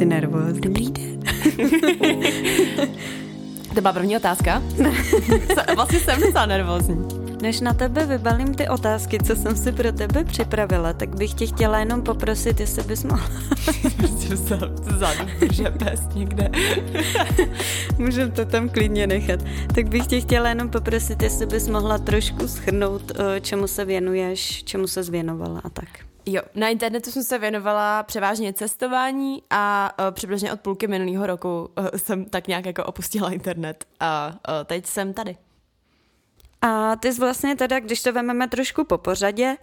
jsi nervózní? Dobrý den. to byla první otázka. vlastně jsem docela nervózní. Než na tebe vybalím ty otázky, co jsem si pro tebe připravila, tak bych tě chtěla jenom poprosit, jestli bys mohla... Prostě vzadu pes někde. Můžeme to tam klidně nechat. Tak bych tě chtěla jenom poprosit, jestli bys mohla trošku schrnout, eh, čemu se věnuješ, čemu se zvěnovala a tak. Jo, na internetu jsem se věnovala převážně cestování a uh, přibližně od půlky minulého roku uh, jsem tak nějak jako opustila internet a uh, teď jsem tady. A ty jsi vlastně teda, když to vezmeme trošku po pořadě,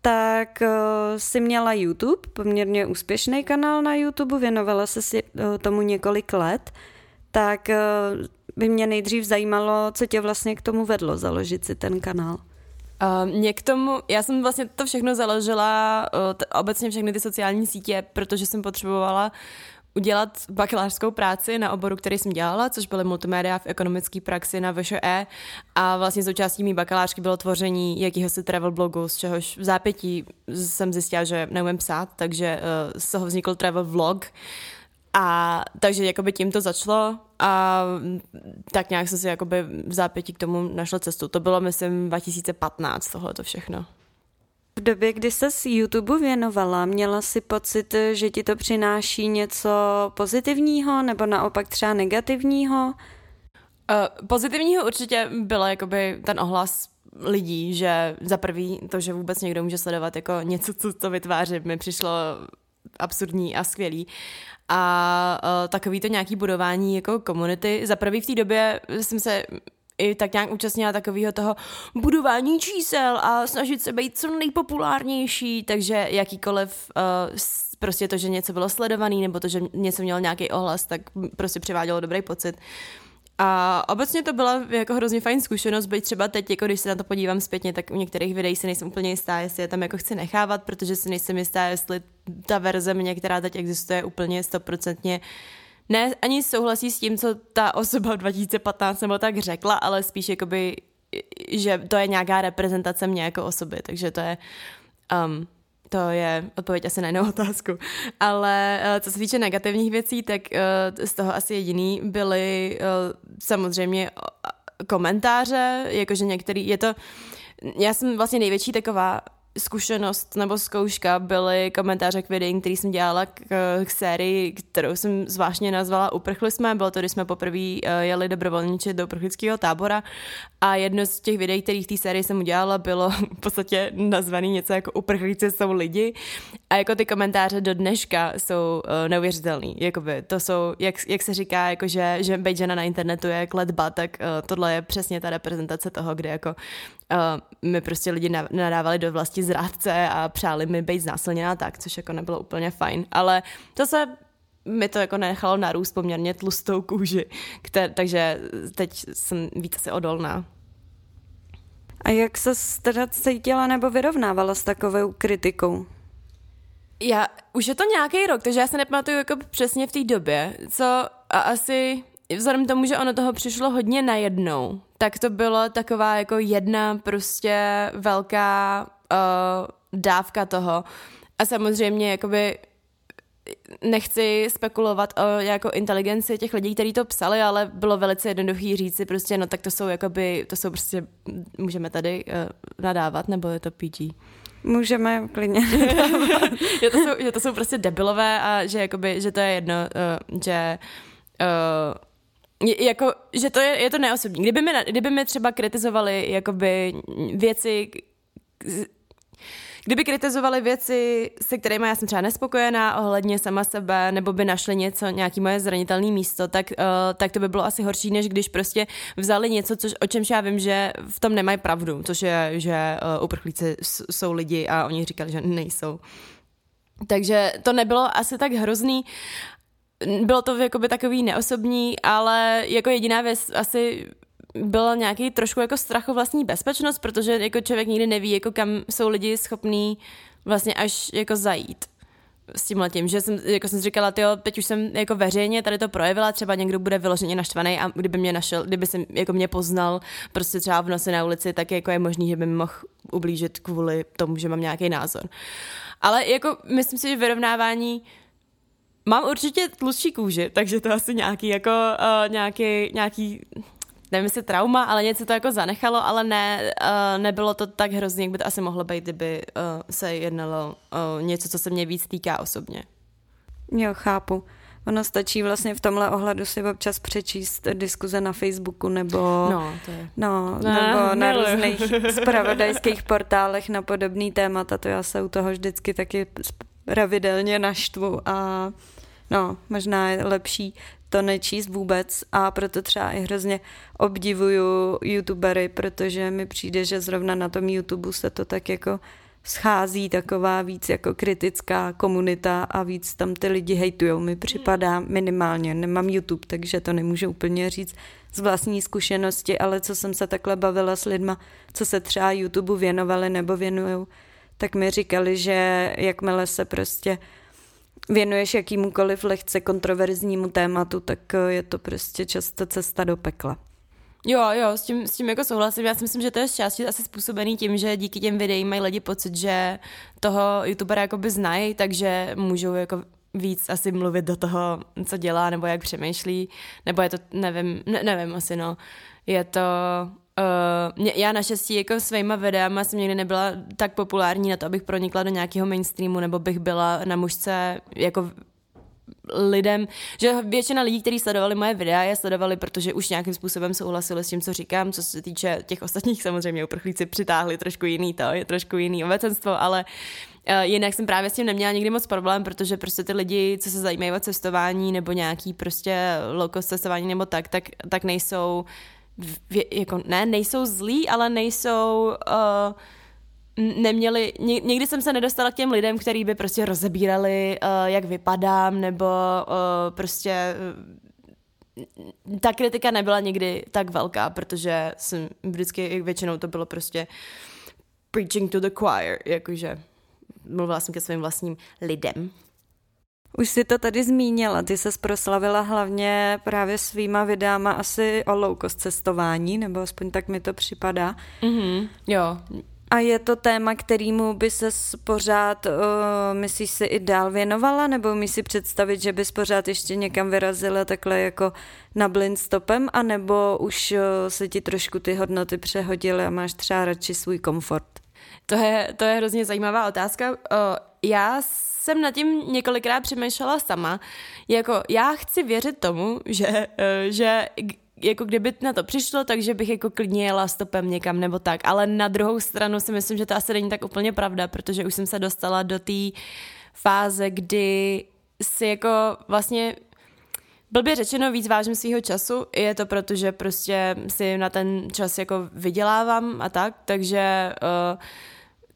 tak uh, si měla YouTube, poměrně úspěšný kanál na YouTube, věnovala se si uh, tomu několik let, tak uh, by mě nejdřív zajímalo, co tě vlastně k tomu vedlo založit si ten kanál. Uh, mě k tomu, já jsem vlastně to všechno založila, uh, t- obecně všechny ty sociální sítě, protože jsem potřebovala udělat bakalářskou práci na oboru, který jsem dělala, což byly multimédia v ekonomické praxi na VŠE a vlastně součástí mý bakalářky bylo tvoření jakýhosi travel blogu, z čehož v zápětí jsem zjistila, že neumím psát, takže uh, z toho vznikl travel vlog, a takže jakoby tím to začalo a tak nějak jsem si jakoby v zápětí k tomu našla cestu. To bylo, myslím, 2015 tohle to všechno. V době, kdy se s YouTube věnovala, měla si pocit, že ti to přináší něco pozitivního nebo naopak třeba negativního? Uh, pozitivního určitě bylo jakoby ten ohlas lidí, že za prvý to, že vůbec někdo může sledovat jako něco, co to vytváří, mi přišlo absurdní a skvělý. A uh, takový to nějaký budování jako komunity. Za prvý v té době jsem se i tak nějak účastnila takového toho budování čísel a snažit se být co nejpopulárnější, takže jakýkoliv uh, prostě to, že něco bylo sledovaný nebo to, že něco mělo nějaký ohlas, tak prostě přivádělo dobrý pocit. A obecně to byla jako hrozně fajn zkušenost, byť třeba teď, jako když se na to podívám zpětně, tak u některých videí si nejsem úplně jistá, jestli je tam jako chci nechávat, protože si nejsem jistá, jestli ta verze mě, která teď existuje, úplně stoprocentně ne ani souhlasí s tím, co ta osoba v 2015 nebo tak řekla, ale spíš jakoby, že to je nějaká reprezentace mě jako osoby, takže to je um, to je odpověď asi na jinou otázku. Ale uh, co se týče negativních věcí, tak uh, z toho asi jediný byly uh, samozřejmě komentáře, jakože některý, je to, já jsem vlastně největší taková zkušenost nebo zkouška byly komentáře k videím, který jsem dělala k, k sérii, kterou jsem zvláštně nazvala Uprchli jsme. Bylo to, když jsme poprvé eh, jeli dobrovolničit do uprchlického tábora a jedno z těch videí, který v té sérii jsem udělala, bylo v podstatě nazvaný něco jako Uprchlíci jsou lidi a jako ty komentáře do dneška jsou uh, neuvěřitelný. Jakoby, to jsou, jak, jak se říká, jako že, že být žena na internetu je kletba, tak uh, tohle je přesně ta reprezentace toho, kde jako uh, my prostě lidi nadávali do vlasti zrádce a přáli mi být znásilněná tak, což jako nebylo úplně fajn. Ale to se mi to jako nechalo narůst poměrně tlustou kůži, které, takže teď jsem víc asi odolná. A jak se teda cítila nebo vyrovnávala s takovou kritikou? Já, už je to nějaký rok, takže já se nepamatuju jako přesně v té době, co a asi vzhledem tomu, že ono toho přišlo hodně najednou, tak to bylo taková jako jedna prostě velká uh, dávka toho. A samozřejmě jakoby nechci spekulovat o jako inteligenci těch lidí, kteří to psali, ale bylo velice jednoduchý říci prostě, no tak to jsou jakoby, to jsou prostě, můžeme tady uh, nadávat, nebo je to PG? Můžeme klidně že, to jsou, že to jsou prostě debilové a že jakoby, že to je jedno, uh, že uh, jako, že to je, je to neosobní. Kdyby mi, kdyby mi třeba kritizovali jakoby věci, Kdyby kritizovali věci, se kterými já jsem třeba nespokojená ohledně sama sebe, nebo by našli něco, nějaký moje zranitelné místo, tak, uh, tak to by bylo asi horší, než když prostě vzali něco, což, o čemž já vím, že v tom nemají pravdu, což je, že uh, uprchlíci jsou lidi a oni říkali, že nejsou. Takže to nebylo asi tak hrozný. Bylo to jakoby takový neosobní, ale jako jediná věc asi byl nějaký trošku jako strach o vlastní bezpečnost, protože jako člověk nikdy neví, jako kam jsou lidi schopní vlastně až jako zajít s tím letím, že jsem, jako jsem říkala, tyjo, teď už jsem jako veřejně tady to projevila, třeba někdo bude vyloženě naštvaný a kdyby mě našel, kdyby jsem jako mě poznal prostě třeba v noci na ulici, tak jako je možný, že by mi mohl ublížit kvůli tomu, že mám nějaký názor. Ale jako myslím si, že vyrovnávání Mám určitě tlustší kůži, takže to asi nějaký jako uh, nějaký, nějaký nevím jestli trauma, ale něco to jako zanechalo, ale ne, uh, nebylo to tak hrozně, jak by to asi mohlo být, kdyby uh, se jednalo uh, něco, co se mě víc týká osobně. Jo, chápu. Ono stačí vlastně v tomhle ohledu si občas přečíst diskuze na Facebooku nebo, no, to je. no, ne, nebo na různých spravodajských portálech na podobný témata. To já se u toho vždycky taky pravidelně naštvu a no, možná je lepší to nečíst vůbec a proto třeba i hrozně obdivuju youtubery, protože mi přijde, že zrovna na tom YouTube se to tak jako schází taková víc jako kritická komunita a víc tam ty lidi hejtujou. Mi připadá minimálně, nemám YouTube, takže to nemůžu úplně říct z vlastní zkušenosti, ale co jsem se takhle bavila s lidma, co se třeba YouTube věnovali nebo věnují, tak mi říkali, že jakmile se prostě věnuješ jakýmukoliv lehce kontroverznímu tématu, tak je to prostě často cesta do pekla. Jo, jo, s tím, s tím jako souhlasím. Já si myslím, že to je z části asi způsobený tím, že díky těm videím mají lidi pocit, že toho youtubera jakoby znají, takže můžou jako víc asi mluvit do toho, co dělá, nebo jak přemýšlí, nebo je to, nevím, ne, nevím asi, no. Je to, Uh, já naštěstí jako svýma videama jsem někdy nebyla tak populární na to, abych pronikla do nějakého mainstreamu, nebo bych byla na mužce jako lidem, že většina lidí, kteří sledovali moje videa, je sledovali, protože už nějakým způsobem souhlasili s tím, co říkám, co se týče těch ostatních, samozřejmě uprchlíci přitáhli trošku jiný to, je trošku jiný obecenstvo, ale uh, jinak jsem právě s tím neměla nikdy moc problém, protože prostě ty lidi, co se zajímají o cestování nebo nějaký prostě low cost cestování nebo tak, tak, tak nejsou jako ne, nejsou zlí, ale nejsou uh, neměli, ně, někdy jsem se nedostala k těm lidem, kteří by prostě rozebírali, uh, jak vypadám, nebo uh, prostě uh, ta kritika nebyla nikdy tak velká, protože jsem vždycky, většinou to bylo prostě preaching to the choir, jakože mluvila jsem ke svým vlastním lidem. Už si to tady zmínila, ty se proslavila hlavně právě svýma videama asi o low cost cestování, nebo aspoň tak mi to připadá. Mm-hmm, jo, a je to téma, kterýmu by se pořád, uh, myslíš si, i dál věnovala, nebo mi si představit, že bys pořád ještě někam vyrazila takhle jako na blind stopem, anebo už uh, se ti trošku ty hodnoty přehodily a máš třeba radši svůj komfort? To je, to je hrozně zajímavá otázka. Já jsem nad tím několikrát přemýšlela sama. Jako já chci věřit tomu, že, uh, že jako kdyby na to přišlo, takže bych jako klidně jela stopem někam nebo tak, ale na druhou stranu si myslím, že to asi není tak úplně pravda, protože už jsem se dostala do té fáze, kdy si jako vlastně blbě řečeno víc vážím svého času. Je to proto, že prostě si na ten čas jako vydělávám a tak, takže uh,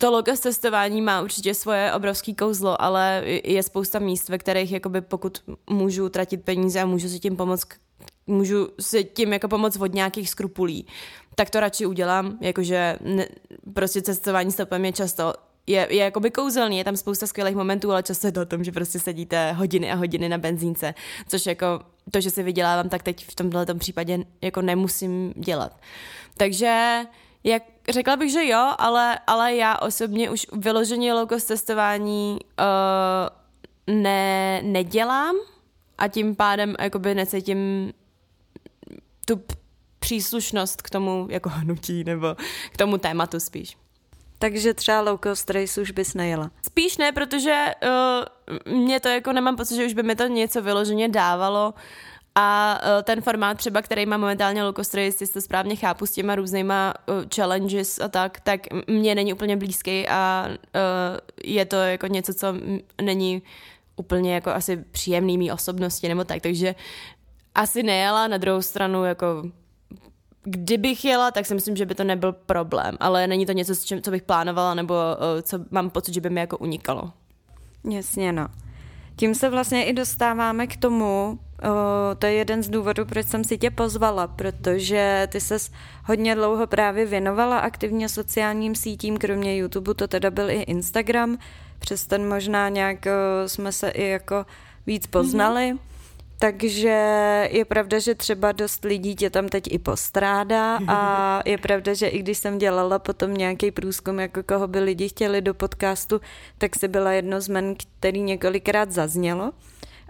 to logo cestování má určitě svoje obrovský kouzlo, ale je spousta míst, ve kterých jakoby pokud můžu tratit peníze a můžu si tím pomoct můžu si tím jako pomoct od nějakých skrupulí, tak to radši udělám, jakože ne, prostě cestování stopem je často je, je jakoby kouzelný, je tam spousta skvělých momentů, ale často je to o tom, že prostě sedíte hodiny a hodiny na benzínce, což jako to, že si vydělávám, tak teď v tomhle případě jako nemusím dělat. Takže jak řekla bych, že jo, ale, ale já osobně už vyloženě low cestování uh, ne, nedělám a tím pádem jakoby necítím tu příslušnost k tomu jako hnutí nebo k tomu tématu spíš. Takže třeba low cost race už bys nejela? Spíš ne, protože uh, mě to jako nemám pocit, že už by mi to něco vyloženě dávalo a uh, ten formát třeba, který má momentálně race, jestli to správně chápu, s těma různýma uh, challenges a tak, tak mě není úplně blízký a uh, je to jako něco, co není úplně jako asi příjemný mý osobnosti nebo tak, takže asi nejela, na druhou stranu jako kdybych jela, tak si myslím, že by to nebyl problém, ale není to něco, co bych plánovala nebo co mám pocit, že by mi jako unikalo. Jasně, no. Tím se vlastně i dostáváme k tomu, to je jeden z důvodů, proč jsem si tě pozvala, protože ty ses hodně dlouho právě věnovala aktivně sociálním sítím, kromě YouTube to teda byl i Instagram, přes ten možná nějak jsme se i jako víc poznali. Mm-hmm. Takže je pravda, že třeba dost lidí tě tam teď i postrádá a je pravda, že i když jsem dělala potom nějaký průzkum, jako koho by lidi chtěli do podcastu, tak si byla jedno z men, který několikrát zaznělo.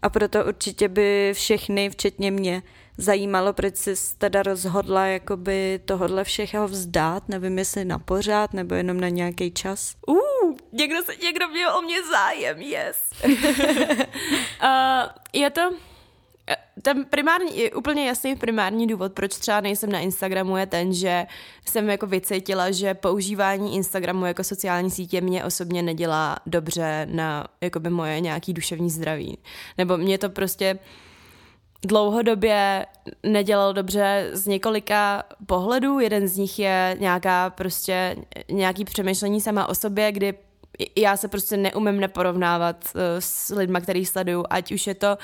A proto určitě by všechny, včetně mě, zajímalo, proč jsi teda rozhodla jakoby tohodle všeho vzdát, nevím jestli na pořád nebo jenom na nějaký čas. Uh, někdo, se, někdo měl o mě zájem, yes. uh, je to, eh, ten primární, úplně jasný primární důvod, proč třeba nejsem na Instagramu, je ten, že jsem jako vycítila, že používání Instagramu jako sociální sítě mě osobně nedělá dobře na jakoby moje nějaký duševní zdraví. Nebo mě to prostě dlouhodobě nedělal dobře z několika pohledů. Jeden z nich je nějaká prostě nějaký přemýšlení sama o sobě, kdy já se prostě neumím neporovnávat uh, s lidmi, který sleduju, ať už je to,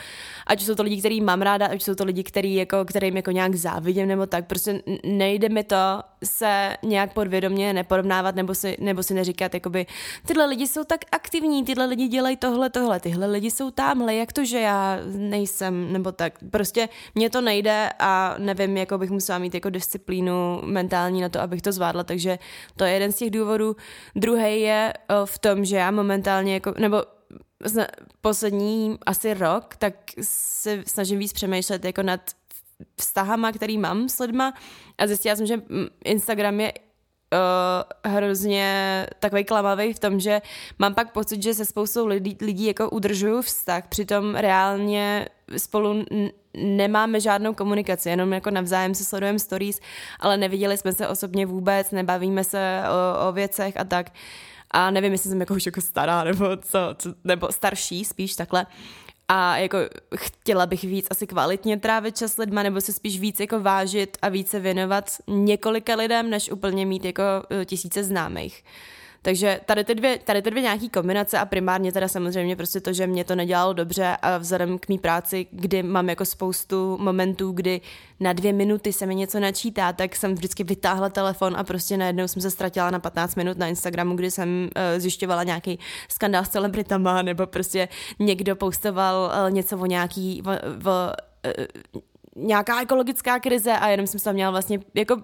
ať jsou to lidi, který mám ráda, ať jsou to lidi, který jako, kterým jako nějak závidím nebo tak, prostě nejde mi to se nějak podvědomě neporovnávat nebo si, nebo si neříkat, jakoby, tyhle lidi jsou tak aktivní, tyhle lidi dělají tohle, tohle, tyhle lidi jsou tamhle, jak to, že já nejsem, nebo tak. Prostě mně to nejde a nevím, jako bych musela mít jako disciplínu mentální na to, abych to zvládla, takže to je jeden z těch důvodů. Druhý je v tom, že já momentálně jako, nebo poslední asi rok, tak se snažím víc přemýšlet jako nad vztahama, který mám s lidma. A zjistila jsem, že Instagram je uh, hrozně takový klamavý v tom, že mám pak pocit, že se spoustou lidí, lidí jako udržuju vztah, přitom reálně spolu nemáme žádnou komunikaci, jenom jako navzájem se sledujeme stories, ale neviděli jsme se osobně vůbec, nebavíme se o, o věcech a tak. A nevím, jestli jsem jako už jako stará, nebo co, co nebo starší spíš takhle a jako chtěla bych víc asi kvalitně trávit čas s lidma, nebo se spíš víc jako vážit a více věnovat několika lidem, než úplně mít jako e, tisíce známých. Takže tady ty dvě, tady ty dvě nějaký kombinace a primárně teda samozřejmě prostě to, že mě to nedělalo dobře a vzhledem k mý práci, kdy mám jako spoustu momentů, kdy na dvě minuty se mi něco načítá, tak jsem vždycky vytáhla telefon a prostě najednou jsem se ztratila na 15 minut na Instagramu, kdy jsem uh, zjišťovala nějaký skandál s celebritama nebo prostě někdo postoval uh, něco o nějaký o, uh, nějaká ekologická krize a jenom jsem se měla vlastně, jako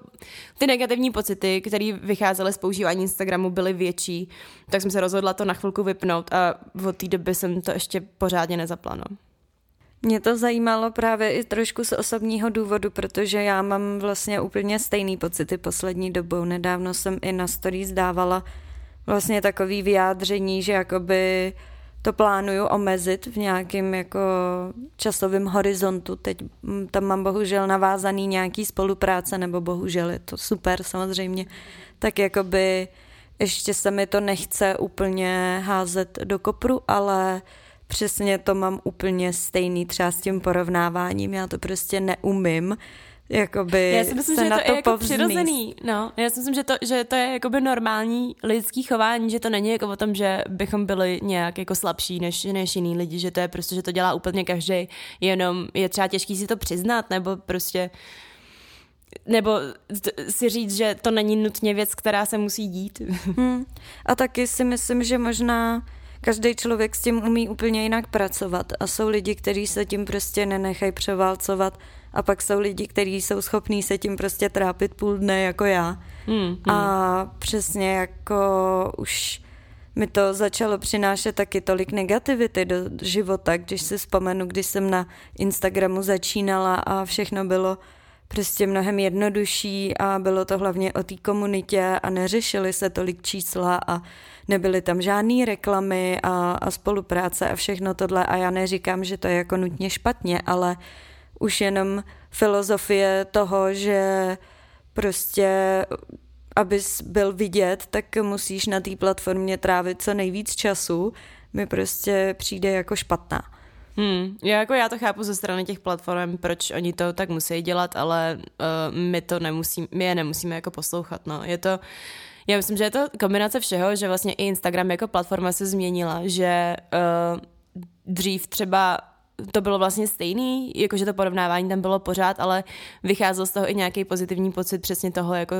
ty negativní pocity, které vycházely z používání Instagramu, byly větší, tak jsem se rozhodla to na chvilku vypnout a od té doby jsem to ještě pořádně nezapla. Mě to zajímalo právě i trošku z osobního důvodu, protože já mám vlastně úplně stejný pocity poslední dobou. Nedávno jsem i na stories dávala vlastně takový vyjádření, že jakoby uh, to plánuju omezit v nějakém jako časovém horizontu. Teď tam mám bohužel navázaný nějaký spolupráce, nebo bohužel je to super samozřejmě, tak jakoby ještě se mi to nechce úplně házet do kopru, ale přesně to mám úplně stejný třeba s tím porovnáváním, já to prostě neumím jakoby já si myslím, se že na to, to je jako přirozený. No, já si myslím, že to, že to je jakoby normální lidský chování, že to není jako o tom, že bychom byli nějak jako slabší než, než jiný lidi, že to je prostě, že to dělá úplně každý, jenom je třeba těžký si to přiznat, nebo prostě nebo si říct, že to není nutně věc, která se musí dít. Hmm. A taky si myslím, že možná každý člověk s tím umí úplně jinak pracovat a jsou lidi, kteří se tím prostě nenechají převálcovat a pak jsou lidi, kteří jsou schopní se tím prostě trápit půl dne jako já. Hmm, hmm. A přesně jako už mi to začalo přinášet taky tolik negativity do života, když si vzpomenu, když jsem na Instagramu začínala a všechno bylo prostě mnohem jednodušší a bylo to hlavně o té komunitě a neřešily se tolik čísla a nebyly tam žádné reklamy a, a spolupráce a všechno tohle a já neříkám, že to je jako nutně špatně, ale už jenom filozofie toho, že prostě abys byl vidět, tak musíš na té platformě trávit co nejvíc času, mi prostě přijde jako špatná. Hmm, já, jako já to chápu ze strany těch platform, proč oni to tak musí dělat, ale uh, my to nemusíme, my je nemusíme jako poslouchat, no. Je to, já myslím, že je to kombinace všeho, že vlastně i Instagram jako platforma se změnila, že uh, dřív třeba to bylo vlastně stejný, jakože to porovnávání tam bylo pořád, ale vycházel z toho i nějaký pozitivní pocit přesně toho jako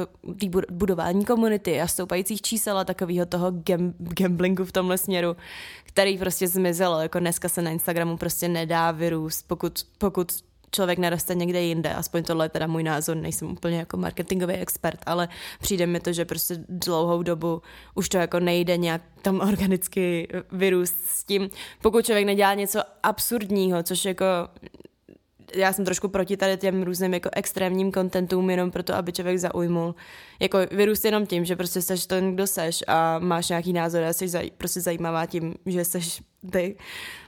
budování komunity a stoupajících čísel a takového toho gam, gamblingu v tomhle směru, který prostě zmizel, jako dneska se na Instagramu prostě nedá vyrůst, pokud, pokud člověk neroste někde jinde. Aspoň tohle je teda můj názor, nejsem úplně jako marketingový expert, ale přijde mi to, že prostě dlouhou dobu už to jako nejde nějak tam organicky vyrůst s tím. Pokud člověk nedělá něco absurdního, což jako já jsem trošku proti tady těm různým jako extrémním kontentům jenom proto, aby člověk zaujmul. Jako vyrůst jenom tím, že prostě seš ten, kdo seš a máš nějaký názor a jsi zaj, prostě zajímavá tím, že seš ty,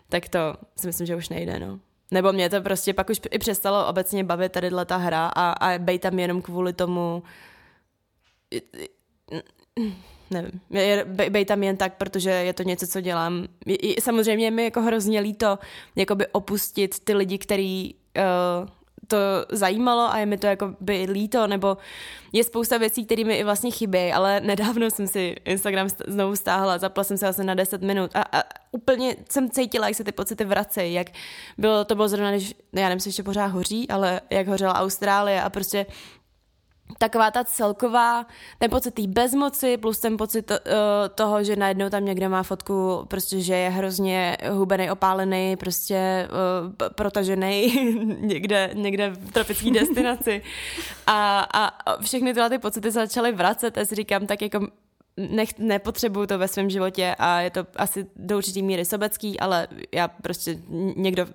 tak to si myslím, že už nejde, no. Nebo mě to prostě pak už i přestalo obecně bavit tady ta hra a, a bej tam jenom kvůli tomu nevím, bej tam jen tak, protože je to něco, co dělám. Samozřejmě mi jako hrozně líto jakoby opustit ty lidi, který uh, to zajímalo a je mi to jako by líto, nebo je spousta věcí, které mi i vlastně chybí, ale nedávno jsem si Instagram znovu stáhla, zapla jsem se asi na 10 minut a, a úplně jsem cítila, jak se ty pocity vracejí, jak bylo, to bylo zrovna, když, já nevím, jestli ještě pořád hoří, ale jak hořela Austrálie a prostě taková ta celková, ten pocit té bezmoci plus ten pocit uh, toho, že najednou tam někde má fotku, prostě, že je hrozně hubený, opálený, prostě uh, protažený někde, někde v tropické destinaci. A, a všechny tyhle ty pocity začaly vracet a si říkám, tak jako nech, nepotřebuju to ve svém životě a je to asi do určitý míry sobecký, ale já prostě někdo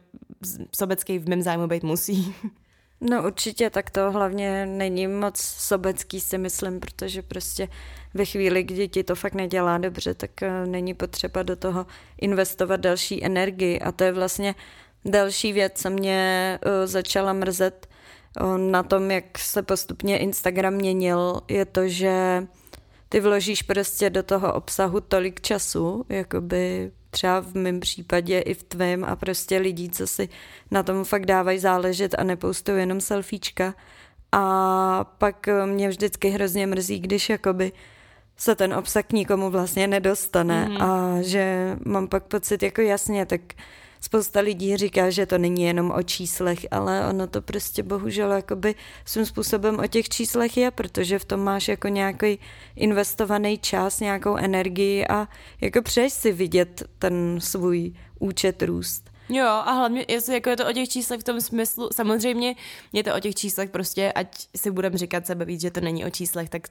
sobecký v mém zájmu být musí. No určitě, tak to hlavně není moc sobecký si myslím, protože prostě ve chvíli, kdy ti to fakt nedělá dobře, tak eh, není potřeba do toho investovat další energii. A to je vlastně další věc, co mě uh, začala mrzet uh, na tom, jak se postupně Instagram měnil, je to, že ty vložíš prostě do toho obsahu tolik času, jakoby třeba v mém případě i v tvém a prostě lidí, co si na tom fakt dávají záležet a nepoustují jenom selfiečka. A pak mě vždycky hrozně mrzí, když jakoby se ten obsah nikomu vlastně nedostane mm-hmm. a že mám pak pocit jako jasně, tak spousta lidí říká, že to není jenom o číslech, ale ono to prostě bohužel jakoby svým způsobem o těch číslech je, protože v tom máš jako nějaký investovaný čas, nějakou energii a jako přeješ si vidět ten svůj účet růst. Jo, a hlavně jestli jako je to o těch číslech v tom smyslu, samozřejmě je to o těch číslech prostě, ať si budeme říkat sebe víc, že to není o číslech, tak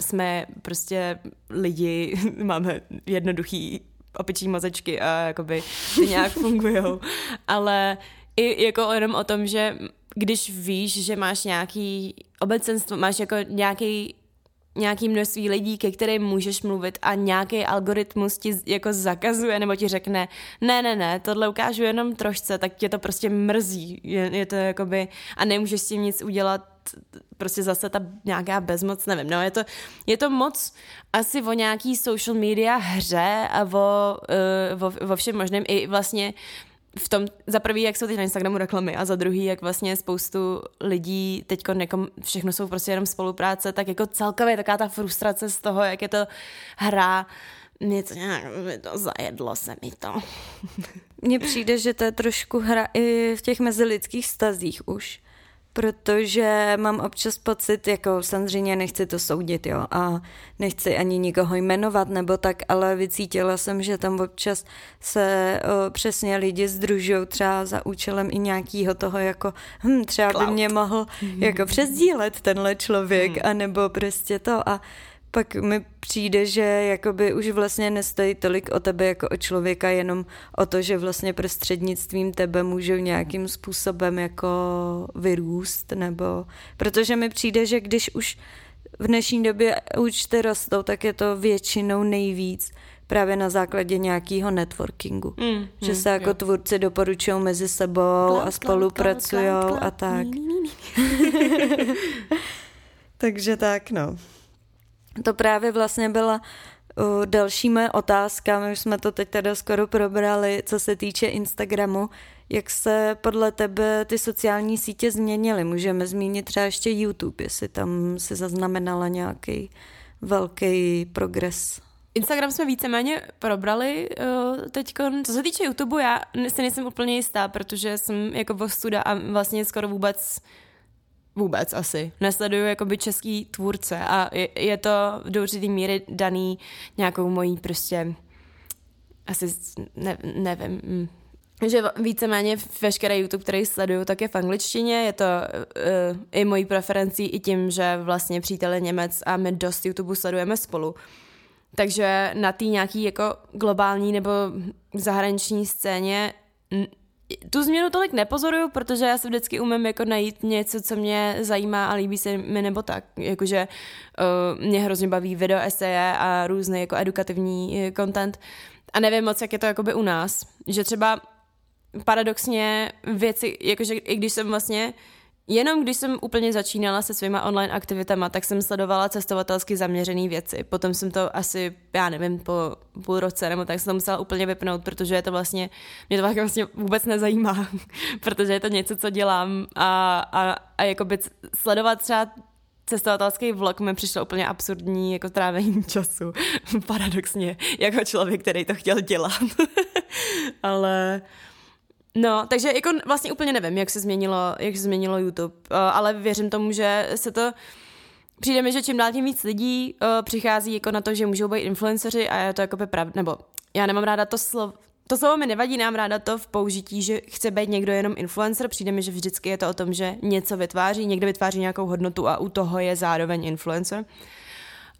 jsme prostě lidi, máme jednoduchý opičí mozečky a jakoby ty nějak fungujou. Ale i jako jenom o tom, že když víš, že máš nějaký obecenstvo, máš jako nějaký nějaký množství lidí, ke kterým můžeš mluvit a nějaký algoritmus ti jako zakazuje nebo ti řekne, ne, ne, ne, tohle ukážu jenom trošce, tak tě to prostě mrzí. Je, je to jakoby, a nemůžeš s tím nic udělat, prostě zase ta nějaká bezmoc, nevím, no je to, je to moc asi o nějaký social media hře a o, uh, o, o všem možném i vlastně v tom, za prvý, jak jsou teď na Instagramu reklamy a za druhý, jak vlastně spoustu lidí teď nekom, všechno jsou prostě jenom spolupráce, tak jako celkově taková ta frustrace z toho, jak je to hra, mě to nějak, to zajedlo se mi to. Mně přijde, že to je trošku hra i v těch mezilidských stazích už protože mám občas pocit, jako samozřejmě nechci to soudit, jo, a nechci ani nikoho jmenovat nebo tak, ale vycítila jsem, že tam občas se o, přesně lidi združují třeba za účelem i nějakého toho, jako hm, třeba Cloud. by mě mohl jako přesdílet tenhle člověk, hmm. anebo prostě to a pak mi přijde, že jakoby už vlastně nestojí tolik o tebe jako o člověka, jenom o to, že vlastně prostřednictvím tebe můžou nějakým způsobem jako vyrůst, nebo protože mi přijde, že když už v dnešní době účty rostou, tak je to většinou nejvíc právě na základě nějakého networkingu. Mm, že mm, se jako jo. tvůrci doporučují mezi sebou cloud, a spolupracují a tak. Takže tak, no. To právě vlastně byla uh, další moje otázka, my už jsme to teď teda skoro probrali, co se týče Instagramu. Jak se podle tebe ty sociální sítě změnily? Můžeme zmínit třeba ještě YouTube, jestli tam si zaznamenala nějaký velký progres. Instagram jsme víceméně probrali uh, teď. Co se týče YouTube, já si nejsem úplně jistá, protože jsem jako vostuda a vlastně skoro vůbec vůbec asi. Nesleduju jakoby český tvůrce a je, je to do určitý míry daný nějakou mojí prostě asi, ne, nevím, mm, že víceméně veškerý YouTube, který sleduju, tak je v angličtině. Je to uh, i mojí preferencí i tím, že vlastně přítel je Němec a my dost YouTube sledujeme spolu. Takže na té nějaký jako globální nebo zahraniční scéně tu změnu tolik nepozoruju, protože já se vždycky umím jako najít něco, co mě zajímá a líbí se mi nebo tak. Jakože uh, mě hrozně baví video eseje a různý jako edukativní content. A nevím moc, jak je to jakoby u nás. Že třeba paradoxně věci, jakože i když jsem vlastně Jenom když jsem úplně začínala se svýma online aktivitama, tak jsem sledovala cestovatelsky zaměřené věci. Potom jsem to asi, já nevím, po půl roce nebo tak jsem to musela úplně vypnout, protože je to vlastně, mě to vlastně vůbec nezajímá, protože je to něco, co dělám a, a, a jakoby sledovat třeba cestovatelský vlog mi přišlo úplně absurdní jako trávení času. Paradoxně, jako člověk, který to chtěl dělat. Ale No, takže jako vlastně úplně nevím, jak se změnilo, jak se změnilo YouTube, uh, ale věřím tomu, že se to Přijde mi, že čím dál tím víc lidí uh, přichází jako na to, že můžou být influenceři a je to jako pravda, nebo já nemám ráda to slovo, to slovo mi nevadí, nám ráda to v použití, že chce být někdo jenom influencer. Přijde mi, že vždycky je to o tom, že něco vytváří, někdo vytváří nějakou hodnotu a u toho je zároveň influencer.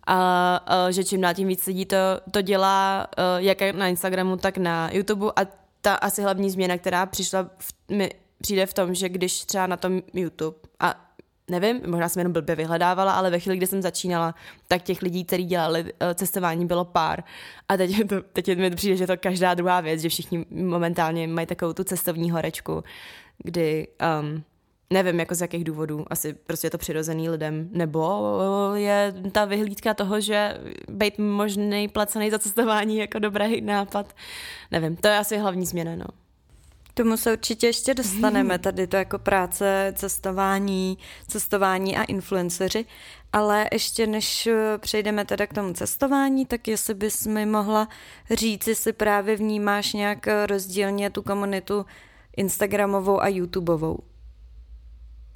A, a že čím dál tím víc lidí to, to dělá, uh, jak na Instagramu, tak na YouTube a ta asi hlavní změna, která přišla, v, mi přijde v tom, že když třeba na tom YouTube a nevím, možná jsem jenom blbě vyhledávala, ale ve chvíli, kdy jsem začínala, tak těch lidí, kteří dělali eh, cestování, bylo pár. A teď, to, teď mi přijde, že to každá druhá věc, že všichni momentálně mají takovou tu cestovní horečku, kdy um, nevím, jako z jakých důvodů, asi prostě je to přirozený lidem, nebo je ta vyhlídka toho, že být možný placený za cestování jako dobrý nápad. Nevím, to je asi hlavní změna, no. Tomu se určitě ještě dostaneme, tady to jako práce, cestování, cestování a influenceři, ale ještě než přejdeme teda k tomu cestování, tak jestli bys mi mohla říct, jestli právě vnímáš nějak rozdílně tu komunitu Instagramovou a YouTubeovou.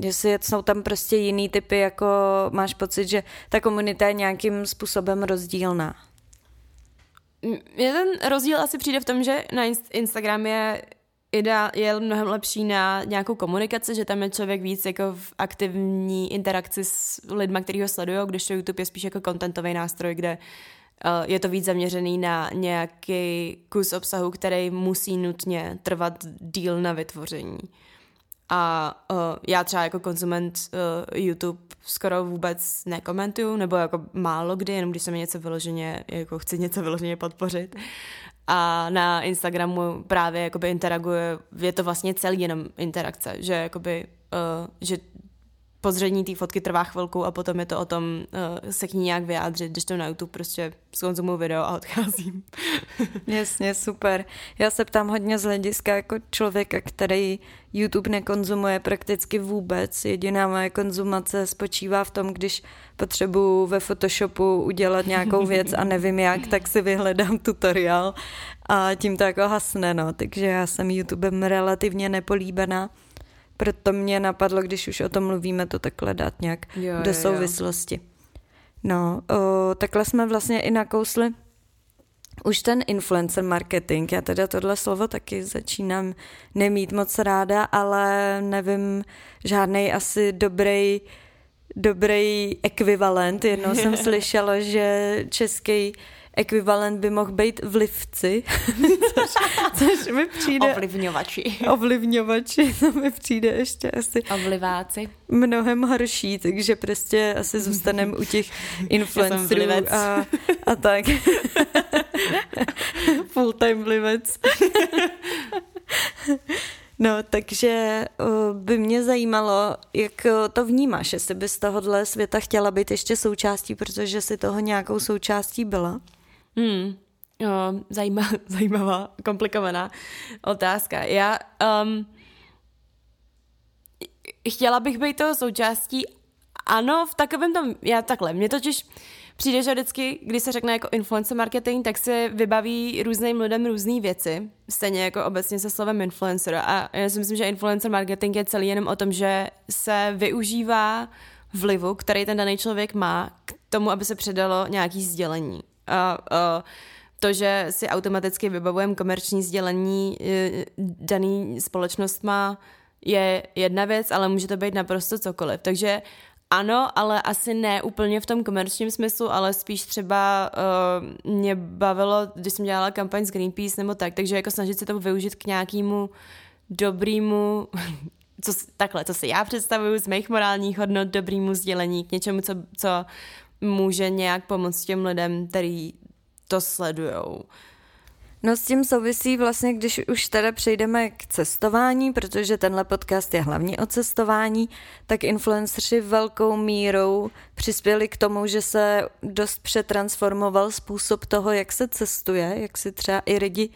Jestli jsou tam prostě jiný typy, jako máš pocit, že ta komunita je nějakým způsobem rozdílná? Je ten rozdíl asi přijde v tom, že na Instagram je ideál, je mnohem lepší na nějakou komunikaci, že tam je člověk víc jako v aktivní interakci s lidmi, který ho sledují, když to YouTube je spíš jako kontentový nástroj, kde uh, je to víc zaměřený na nějaký kus obsahu, který musí nutně trvat díl na vytvoření. A uh, já třeba jako konzument uh, YouTube skoro vůbec nekomentuju, nebo jako málo kdy, jenom když se mi něco vyloženě, jako chci něco vyloženě podpořit. A na Instagramu právě jakoby interaguje, je to vlastně celý jenom interakce, že jakoby, uh, že pozření té fotky trvá chvilku a potom je to o tom uh, se k ní nějak vyjádřit, když to na YouTube prostě skonzumuju video a odcházím. Jasně, super. Já se ptám hodně z hlediska jako člověka, který YouTube nekonzumuje prakticky vůbec. Jediná moje konzumace spočívá v tom, když potřebuju ve Photoshopu udělat nějakou věc a nevím jak, tak si vyhledám tutoriál a tím to jako hasne, no. Takže já jsem YouTubem relativně nepolíbená proto mě napadlo, když už o tom mluvíme, to takhle dát nějak jo, do souvislosti. Jo. No, o, takhle jsme vlastně i nakousli už ten influencer marketing, já teda tohle slovo taky začínám nemít moc ráda, ale nevím žádný asi dobrý dobrý ekvivalent. Jednou jsem slyšela, že český ekvivalent by mohl být vlivci, což, což mi přijde... Ovlivňovači. Ovlivňovači, to mi přijde ještě asi... Ovliváci. Mnohem horší, takže prostě asi zůstaneme u těch influencerů a, a tak. Full time vlivec. No, takže by mě zajímalo, jak to vnímáš, jestli bys z tohohle světa chtěla být ještě součástí, protože si toho nějakou součástí byla. Hmm. Jo, zajímavá, zajímavá, komplikovaná otázka. Já um, chtěla bych být toho součástí, ano, v takovém tom, já takhle, mě totiž přijde, že vždycky, když se řekne jako influencer marketing, tak se vybaví různým lidem různé věci, stejně jako obecně se slovem influencer. A já si myslím, že influencer marketing je celý jenom o tom, že se využívá vlivu, který ten daný člověk má k tomu, aby se předalo nějaký sdělení. A, a to, že si automaticky vybavujeme komerční sdělení eh, daný společnost má, je jedna věc, ale může to být naprosto cokoliv. Takže ano, ale asi ne úplně v tom komerčním smyslu, ale spíš třeba uh, mě bavilo, když jsem dělala kampaň s Greenpeace nebo tak, takže jako snažit se to využít k nějakému dobrýmu, co, takhle, co si já představuju z mých morálních hodnot, dobrýmu sdělení, k něčemu, co, co může nějak pomoct těm lidem, který to sledujou. No s tím souvisí vlastně, když už teda přejdeme k cestování, protože tenhle podcast je hlavně o cestování, tak influenceri velkou mírou přispěli k tomu, že se dost přetransformoval způsob toho, jak se cestuje, jak si třeba i lidi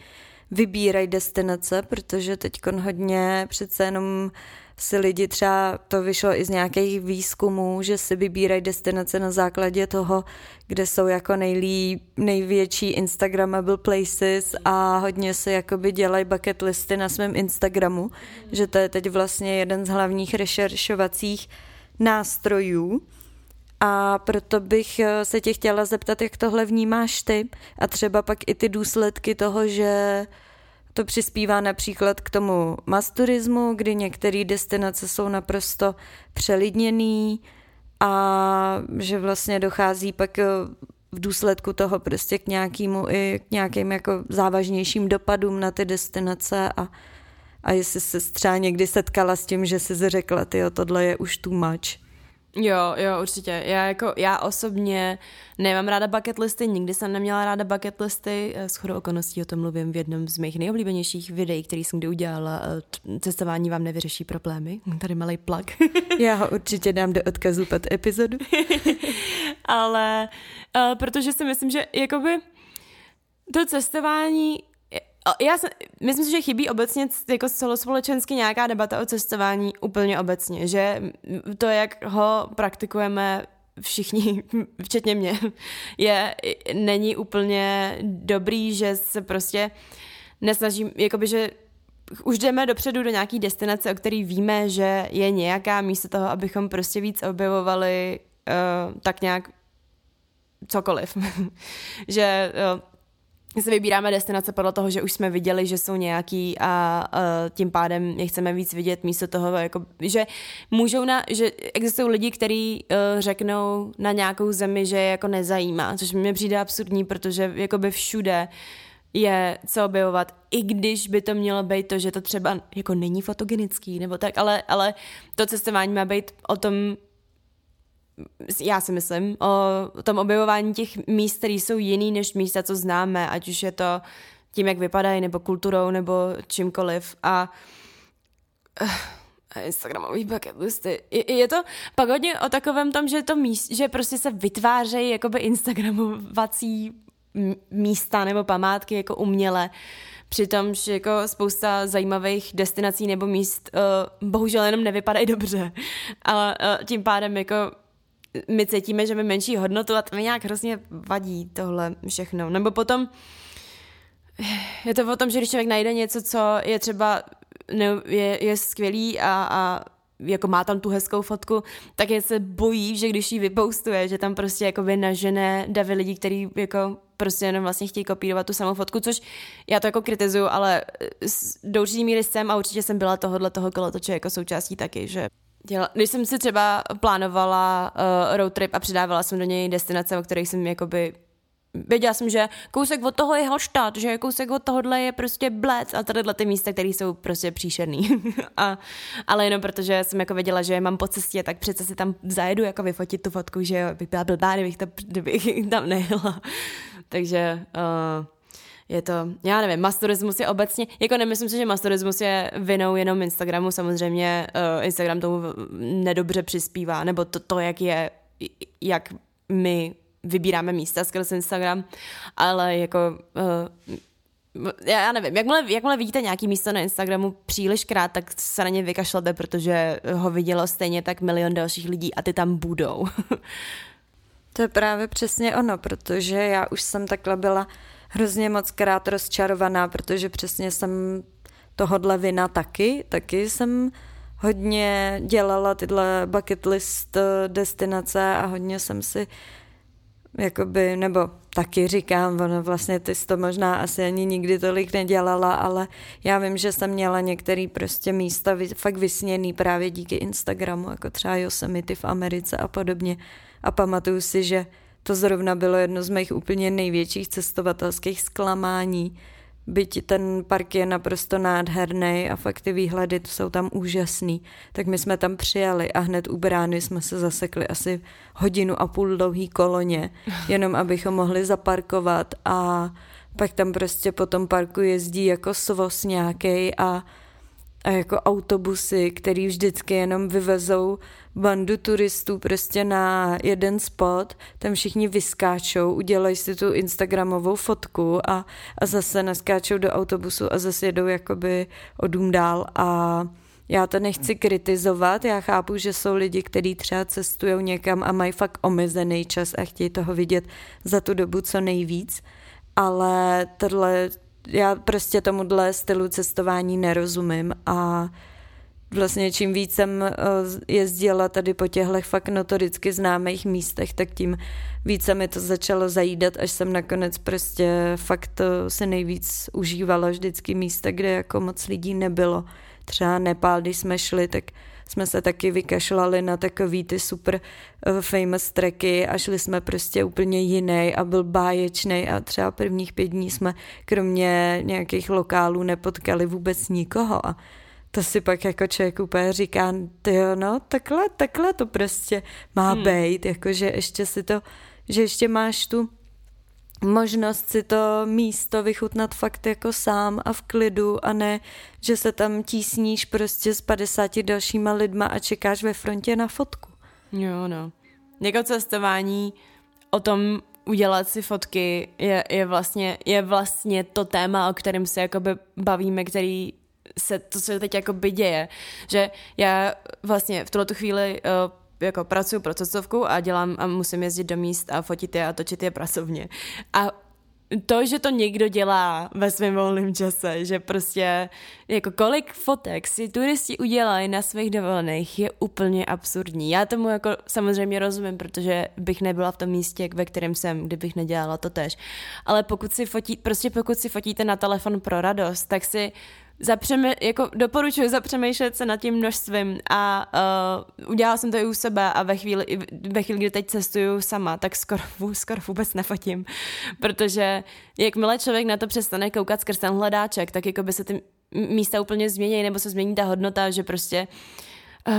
vybírají destinace, protože teď hodně přece jenom si lidi třeba, to vyšlo i z nějakých výzkumů, že si vybírají destinace na základě toho, kde jsou jako nejlí, největší Instagrammable places a hodně si jakoby dělají bucket listy na svém Instagramu, že to je teď vlastně jeden z hlavních rešeršovacích nástrojů. A proto bych eh, se tě chtěla zeptat, jak tohle vnímáš ty a třeba pak i ty důsledky toho, že to přispívá například k tomu masturismu, kdy některé destinace jsou naprosto přelidněný a že vlastně dochází pak eh, v důsledku toho prostě k nějakému i k nějakým jako závažnějším dopadům na ty destinace a, a jestli se třeba někdy setkala s tím, že jsi řekla, ty tohle je už too much. Jo, jo, určitě. Já jako, já osobně nemám ráda bucket listy, nikdy jsem neměla ráda bucket listy. S chodou okolností o tom mluvím v jednom z mých nejoblíbenějších videí, který jsem kdy udělala. Cestování vám nevyřeší problémy. Tady malý plak. Já ho určitě dám do odkazu pod epizodu. Ale uh, protože si myslím, že jakoby to cestování já se, myslím si, že chybí obecně jako celospolečensky nějaká debata o cestování úplně obecně, že to, jak ho praktikujeme všichni, včetně mě, je, není úplně dobrý, že se prostě nesnažím, jakoby, že už jdeme dopředu do nějaký destinace, o který víme, že je nějaká místo toho, abychom prostě víc objevovali uh, tak nějak cokoliv. že uh, se vybíráme destinace podle toho, že už jsme viděli, že jsou nějaký a uh, tím pádem je chceme víc vidět místo toho, jako, že můžou na, že existují lidi, kteří uh, řeknou na nějakou zemi, že je jako nezajímá, což mi přijde absurdní, protože jakoby všude je co objevovat, i když by to mělo být to, že to třeba jako není fotogenický nebo tak, ale, ale to cestování má být o tom, já si myslím, o tom objevování těch míst, které jsou jiný než místa, co známe, ať už je to tím, jak vypadají, nebo kulturou, nebo čímkoliv. A uh, Instagramový bucket listy. Je, je to pak hodně o takovém tom, že to míst, že prostě se vytvářejí jakoby instagramovací místa nebo památky jako uměle. Přitom, že jako spousta zajímavých destinací nebo míst uh, bohužel jenom nevypadají dobře. Ale uh, tím pádem jako my cítíme, že my menší hodnotu a to mi nějak hrozně vadí tohle všechno. Nebo potom je to o tom, že když člověk najde něco, co je třeba ne, je, je skvělý a, a jako má tam tu hezkou fotku, tak je se bojí, že když ji vypoustuje, že tam prostě jako nažené davy lidí, který jako prostě jenom vlastně chtějí kopírovat tu samou fotku, což já to jako kritizuju, ale do určitý míry jsem a určitě jsem byla tohohle toho kolotoče jako součástí taky, že Děla, když jsem si třeba plánovala uh, road trip a přidávala jsem do něj destinace, o kterých jsem jakoby Věděla jsem, že kousek od toho je Holštát, že kousek od tohohle je prostě Blec a tadyhle ty místa, které jsou prostě příšerný. a, ale jenom protože jsem jako věděla, že mám po cestě, tak přece si tam zajedu jako vyfotit tu fotku, že bych byla blbá, kdybych, to, kdybych tam nejela. Takže uh, je to, já nevím, masturismus je obecně, jako nemyslím si, že masturismus je vinou jenom Instagramu, samozřejmě uh, Instagram tomu nedobře přispívá, nebo to, to jak je, jak my vybíráme místa skrz Instagram, ale jako uh, já nevím, jakmile, jakmile vidíte nějaký místo na Instagramu příliš krát, tak se na ně vykašlete, protože ho vidělo stejně tak milion dalších lidí a ty tam budou. to je právě přesně ono, protože já už jsem takhle byla hrozně moc krát rozčarovaná, protože přesně jsem tohodle vina taky, taky jsem hodně dělala tyhle bucket list eh, destinace a hodně jsem si jakoby, nebo taky říkám, ono vlastně ty jsi to možná asi ani nikdy tolik nedělala, ale já vím, že jsem měla některé prostě místa fakt vysněný právě díky Instagramu, jako třeba Yosemite v Americe a podobně. A pamatuju si, že to zrovna bylo jedno z mých úplně největších cestovatelských zklamání, byť ten park je naprosto nádherný a fakt ty výhledy jsou tam úžasný, tak my jsme tam přijeli a hned u brány jsme se zasekli asi hodinu a půl dlouhý koloně, jenom abychom mohli zaparkovat a pak tam prostě po tom parku jezdí jako svoz nějaký a a jako autobusy, který vždycky jenom vyvezou bandu turistů prostě na jeden spot, tam všichni vyskáčou, udělají si tu instagramovou fotku a, a zase naskáčou do autobusu a zase jedou jakoby o dům dál. A já to nechci kritizovat, já chápu, že jsou lidi, kteří třeba cestují někam a mají fakt omezený čas a chtějí toho vidět za tu dobu co nejvíc, ale tohle já prostě tomuhle stylu cestování nerozumím a vlastně čím víc jsem eh, jezdila tady po těchto fakt notoricky známých místech, tak tím více mi to začalo zajídat, až jsem nakonec prostě fakt eh, se nejvíc užívala vždycky místa, kde jako moc lidí nebylo. Třeba Nepál, když jsme šli, tak jsme se taky vykašlali na takový ty super uh, famous tracky a šli jsme prostě úplně jiný a byl báječný a třeba prvních pět dní jsme kromě nějakých lokálů nepotkali vůbec nikoho a to si pak jako člověk úplně říká, jo, no, takhle, takhle to prostě má hmm. být, jakože ještě si to, že ještě máš tu možnost si to místo vychutnat fakt jako sám a v klidu a ne, že se tam tísníš prostě s 50 dalšíma lidma a čekáš ve frontě na fotku. Jo, no. Jako cestování o tom udělat si fotky je, je, vlastně, je vlastně to téma, o kterém se jakoby bavíme, který se to, co teď jakoby děje. Že já vlastně v tuto chvíli uh, jako pracuji pro cestovku a dělám a musím jezdit do míst a fotit je a točit je pracovně. A to, že to někdo dělá ve svém volném čase, že prostě jako kolik fotek si turisti udělají na svých dovolených je úplně absurdní. Já tomu jako samozřejmě rozumím, protože bych nebyla v tom místě, ve kterém jsem, kdybych nedělala to tež. Ale pokud si fotí, prostě pokud si fotíte na telefon pro radost, tak si zapřeme, jako doporučuji zapřemýšlet se nad tím množstvím a uh, udělala jsem to i u sebe a ve chvíli, ve chvíli, kdy teď cestuju sama, tak skoro, skoro vůbec nefotím, protože jakmile člověk na to přestane koukat skrz ten hledáček, tak jako by se ty místa úplně změní, nebo se změní ta hodnota, že prostě uh,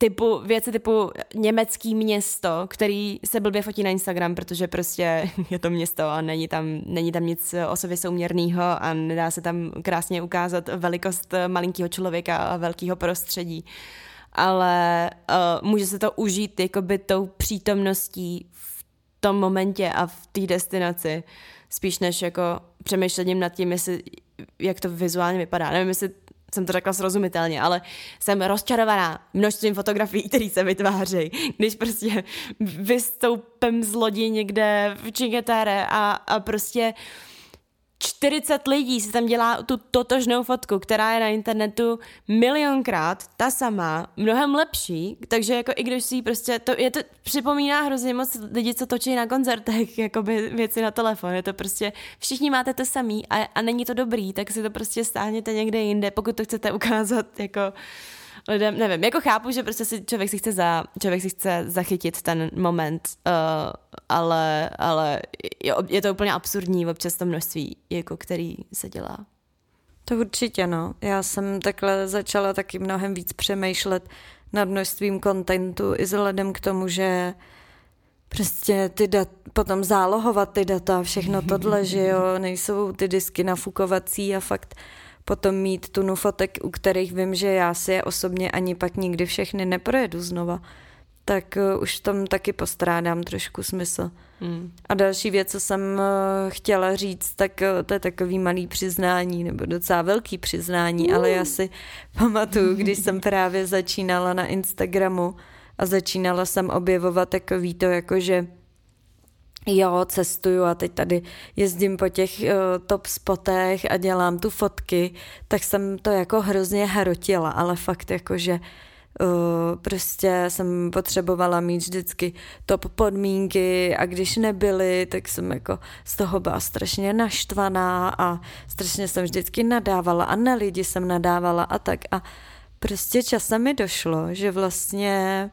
typu, věci typu německý město, který se blbě fotí na Instagram, protože prostě je to město a není tam, není tam nic o sobě souměrného a nedá se tam krásně ukázat velikost malinkého člověka a velkého prostředí. Ale uh, může se to užít jakoby tou přítomností v tom momentě a v té destinaci, spíš než jako přemýšlením nad tím, jestli, jak to vizuálně vypadá. Nevím, jestli jsem to řekla srozumitelně, ale jsem rozčarovaná množstvím fotografií, které se vytvářejí. Když prostě vystoupím z lodi někde v Čigetere a, a prostě uh, 40 lidí si tam dělá tu totožnou fotku, která je na internetu milionkrát ta sama, mnohem lepší, takže jako i když si prostě, to, je to připomíná hrozně moc lidi, co točí na koncertech, jakoby věci na telefon, je to prostě, všichni máte to samý a, a není to dobrý, tak si to prostě stáhněte někde jinde, pokud to chcete ukázat jako lidem, nevím, jako chápu, že prostě si člověk si chce, za, člověk si chce zachytit ten moment, uh, ale, ale je, je to úplně absurdní občas to množství, jako který se dělá. To určitě, no. Já jsem takhle začala taky mnohem víc přemýšlet nad množstvím kontentu i vzhledem k tomu, že prostě ty dat, potom zálohovat ty data, všechno tohle, že jo, nejsou ty disky nafukovací a fakt potom mít tunu fotek, u kterých vím, že já si je osobně ani pak nikdy všechny neprojedu znova, tak uh, už v tom taky postrádám trošku smysl. Hmm. A další věc, co jsem uh, chtěla říct, tak uh, to je takový malý přiznání, nebo docela velký přiznání, uh. ale já si pamatuju, když jsem právě začínala na Instagramu a začínala jsem objevovat takový to, jako že jo, cestuju a teď tady jezdím po těch uh, top spotech a dělám tu fotky, tak jsem to jako hrozně hrotila, ale fakt jako, že prostě jsem potřebovala mít vždycky top podmínky a když nebyly, tak jsem jako z toho byla strašně naštvaná a strašně jsem vždycky nadávala a na lidi jsem nadávala a tak. A prostě časem mi došlo, že vlastně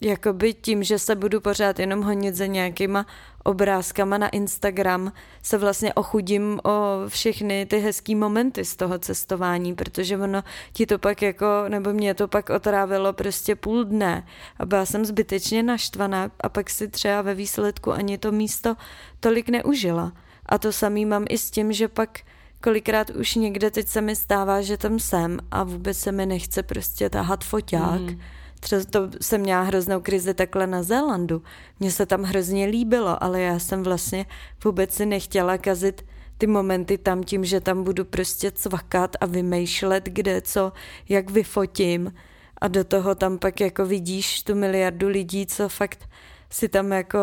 jakoby tím, že se budu pořád jenom honit za nějakýma obrázkama na Instagram, se vlastně ochudím o všechny ty hezký momenty z toho cestování, protože ono ti to pak jako, nebo mě to pak otrávilo prostě půl dne a byla jsem zbytečně naštvaná a pak si třeba ve výsledku ani to místo tolik neužila. A to samý mám i s tím, že pak kolikrát už někde teď se mi stává, že tam jsem a vůbec se mi nechce prostě tahat foťák, mm Třeba to jsem měla hroznou krizi takhle na Zélandu. Mně se tam hrozně líbilo, ale já jsem vlastně vůbec si nechtěla kazit ty momenty tam tím, že tam budu prostě cvakat a vymýšlet, kde co, jak vyfotím. A do toho tam pak jako vidíš tu miliardu lidí, co fakt si tam jako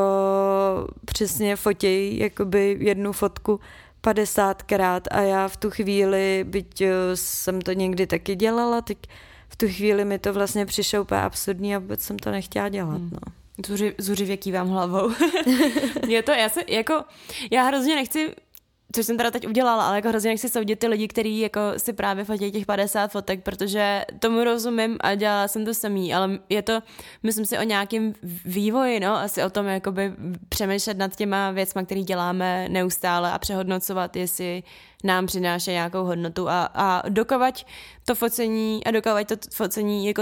přesně fotějí jakoby jednu fotku 50krát a já v tu chvíli, byť eh, jsem to někdy taky dělala, teď v tu chvíli mi to vlastně přišlo úplně absurdní a vůbec jsem to nechtěla dělat. Hmm. No. Zuři, zuřivě kývám hlavou. je to, já se, jako, já hrozně nechci což jsem teda teď udělala, ale jako hrozně nechci soudit ty lidi, kteří jako si právě fotí těch 50 fotek, protože tomu rozumím a dělala jsem to samý, ale je to, myslím si, o nějakém vývoji, no, asi o tom jakoby přemýšlet nad těma věcma, které děláme neustále a přehodnocovat, jestli nám přináší nějakou hodnotu a, a dokovat to focení a dokovat to focení jako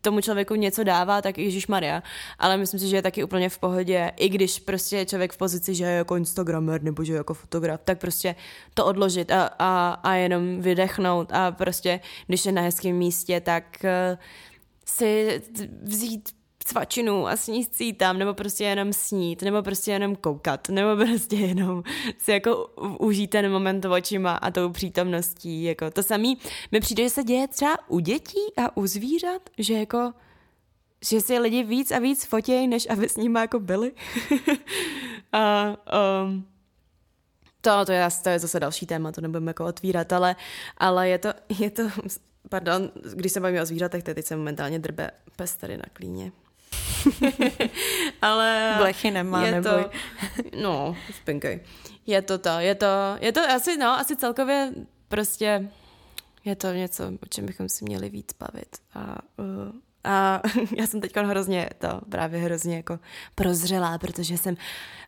tomu člověku něco dává, tak Ježíš Maria. Ale myslím si, že je taky úplně v pohodě, i když prostě je člověk v pozici, že je jako Instagramer nebo že je jako fotograf, tak prostě to odložit a, a, a jenom vydechnout a prostě, když je na hezkém místě, tak uh, si vzít cvačinu a sníst tam, nebo prostě jenom snít, nebo prostě jenom koukat, nebo prostě jenom si jako užít ten moment očima a tou přítomností. Jako to samý mi přijde, že se děje třeba u dětí a u zvířat, že jako že si lidi víc a víc fotějí, než aby s nimi jako byli. a um, to, to, je, to je zase další téma, to nebudeme jako otvírat, ale, ale je to, je to, pardon, když se bavíme o zvířatech, teď se momentálně drbe pes tady na klíně. Ale... Blechy nemá, je neboj. To, no, spinkej. Je to to, je to, je to asi, no, asi celkově prostě je to něco, o čem bychom si měli víc bavit. A, uh, a já jsem teď hrozně to právě hrozně jako prozřelá, protože jsem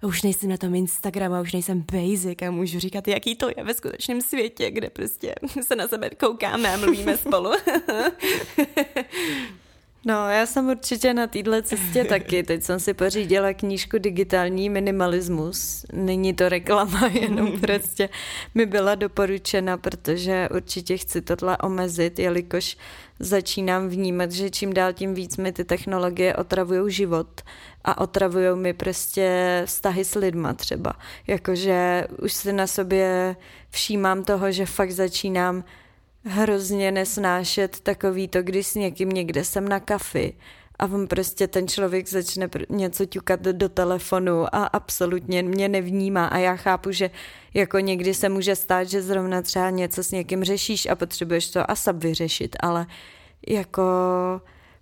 už nejsem na tom Instagramu, už nejsem basic a můžu říkat, jaký to je ve skutečném světě, kde prostě se na sebe koukáme a mluvíme spolu. No, já jsem určitě na této cestě taky. Teď jsem si pořídila knížku Digitální minimalismus. Není to reklama, jenom prostě mi byla doporučena, protože určitě chci tohle omezit, jelikož začínám vnímat, že čím dál tím víc mi ty technologie otravují život a otravují mi prostě vztahy s lidma třeba. Jakože už si na sobě všímám toho, že fakt začínám hrozně nesnášet takový to, když s někým někde jsem na kafi a on prostě ten člověk začne něco ťukat do telefonu a absolutně mě nevnímá a já chápu, že jako někdy se může stát, že zrovna třeba něco s někým řešíš a potřebuješ to ASAP vyřešit, ale jako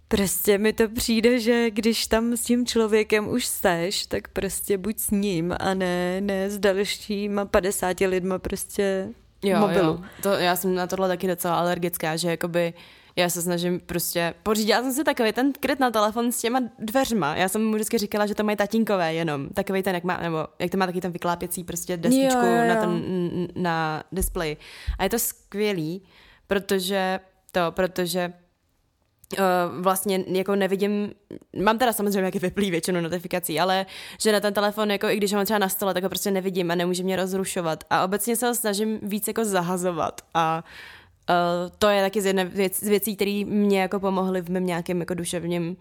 prostě mi to přijde, že když tam s tím člověkem už jsteš, tak prostě buď s ním a ne, ne s dalšíma 50 lidma prostě jo, mobilu. Jo. To, já jsem na tohle taky docela alergická, že jakoby já se snažím prostě, pořídila jsem si takový ten kryt na telefon s těma dveřma. Já jsem mu vždycky říkala, že to mají tatínkové jenom. Takový ten, jak má, nebo jak to má taky ten vyklápěcí prostě destičku jo, jo, jo. na ten, na display. A je to skvělý, protože to, protože Uh, vlastně jako nevidím, mám teda samozřejmě jaký vyplý většinu notifikací, ale že na ten telefon, jako i když mám třeba na stole, tak ho prostě nevidím a nemůže mě rozrušovat. A obecně se ho snažím víc jako zahazovat a uh, to je taky z jedné věc, z věcí, které mě jako pomohly v mém nějakém jako duševním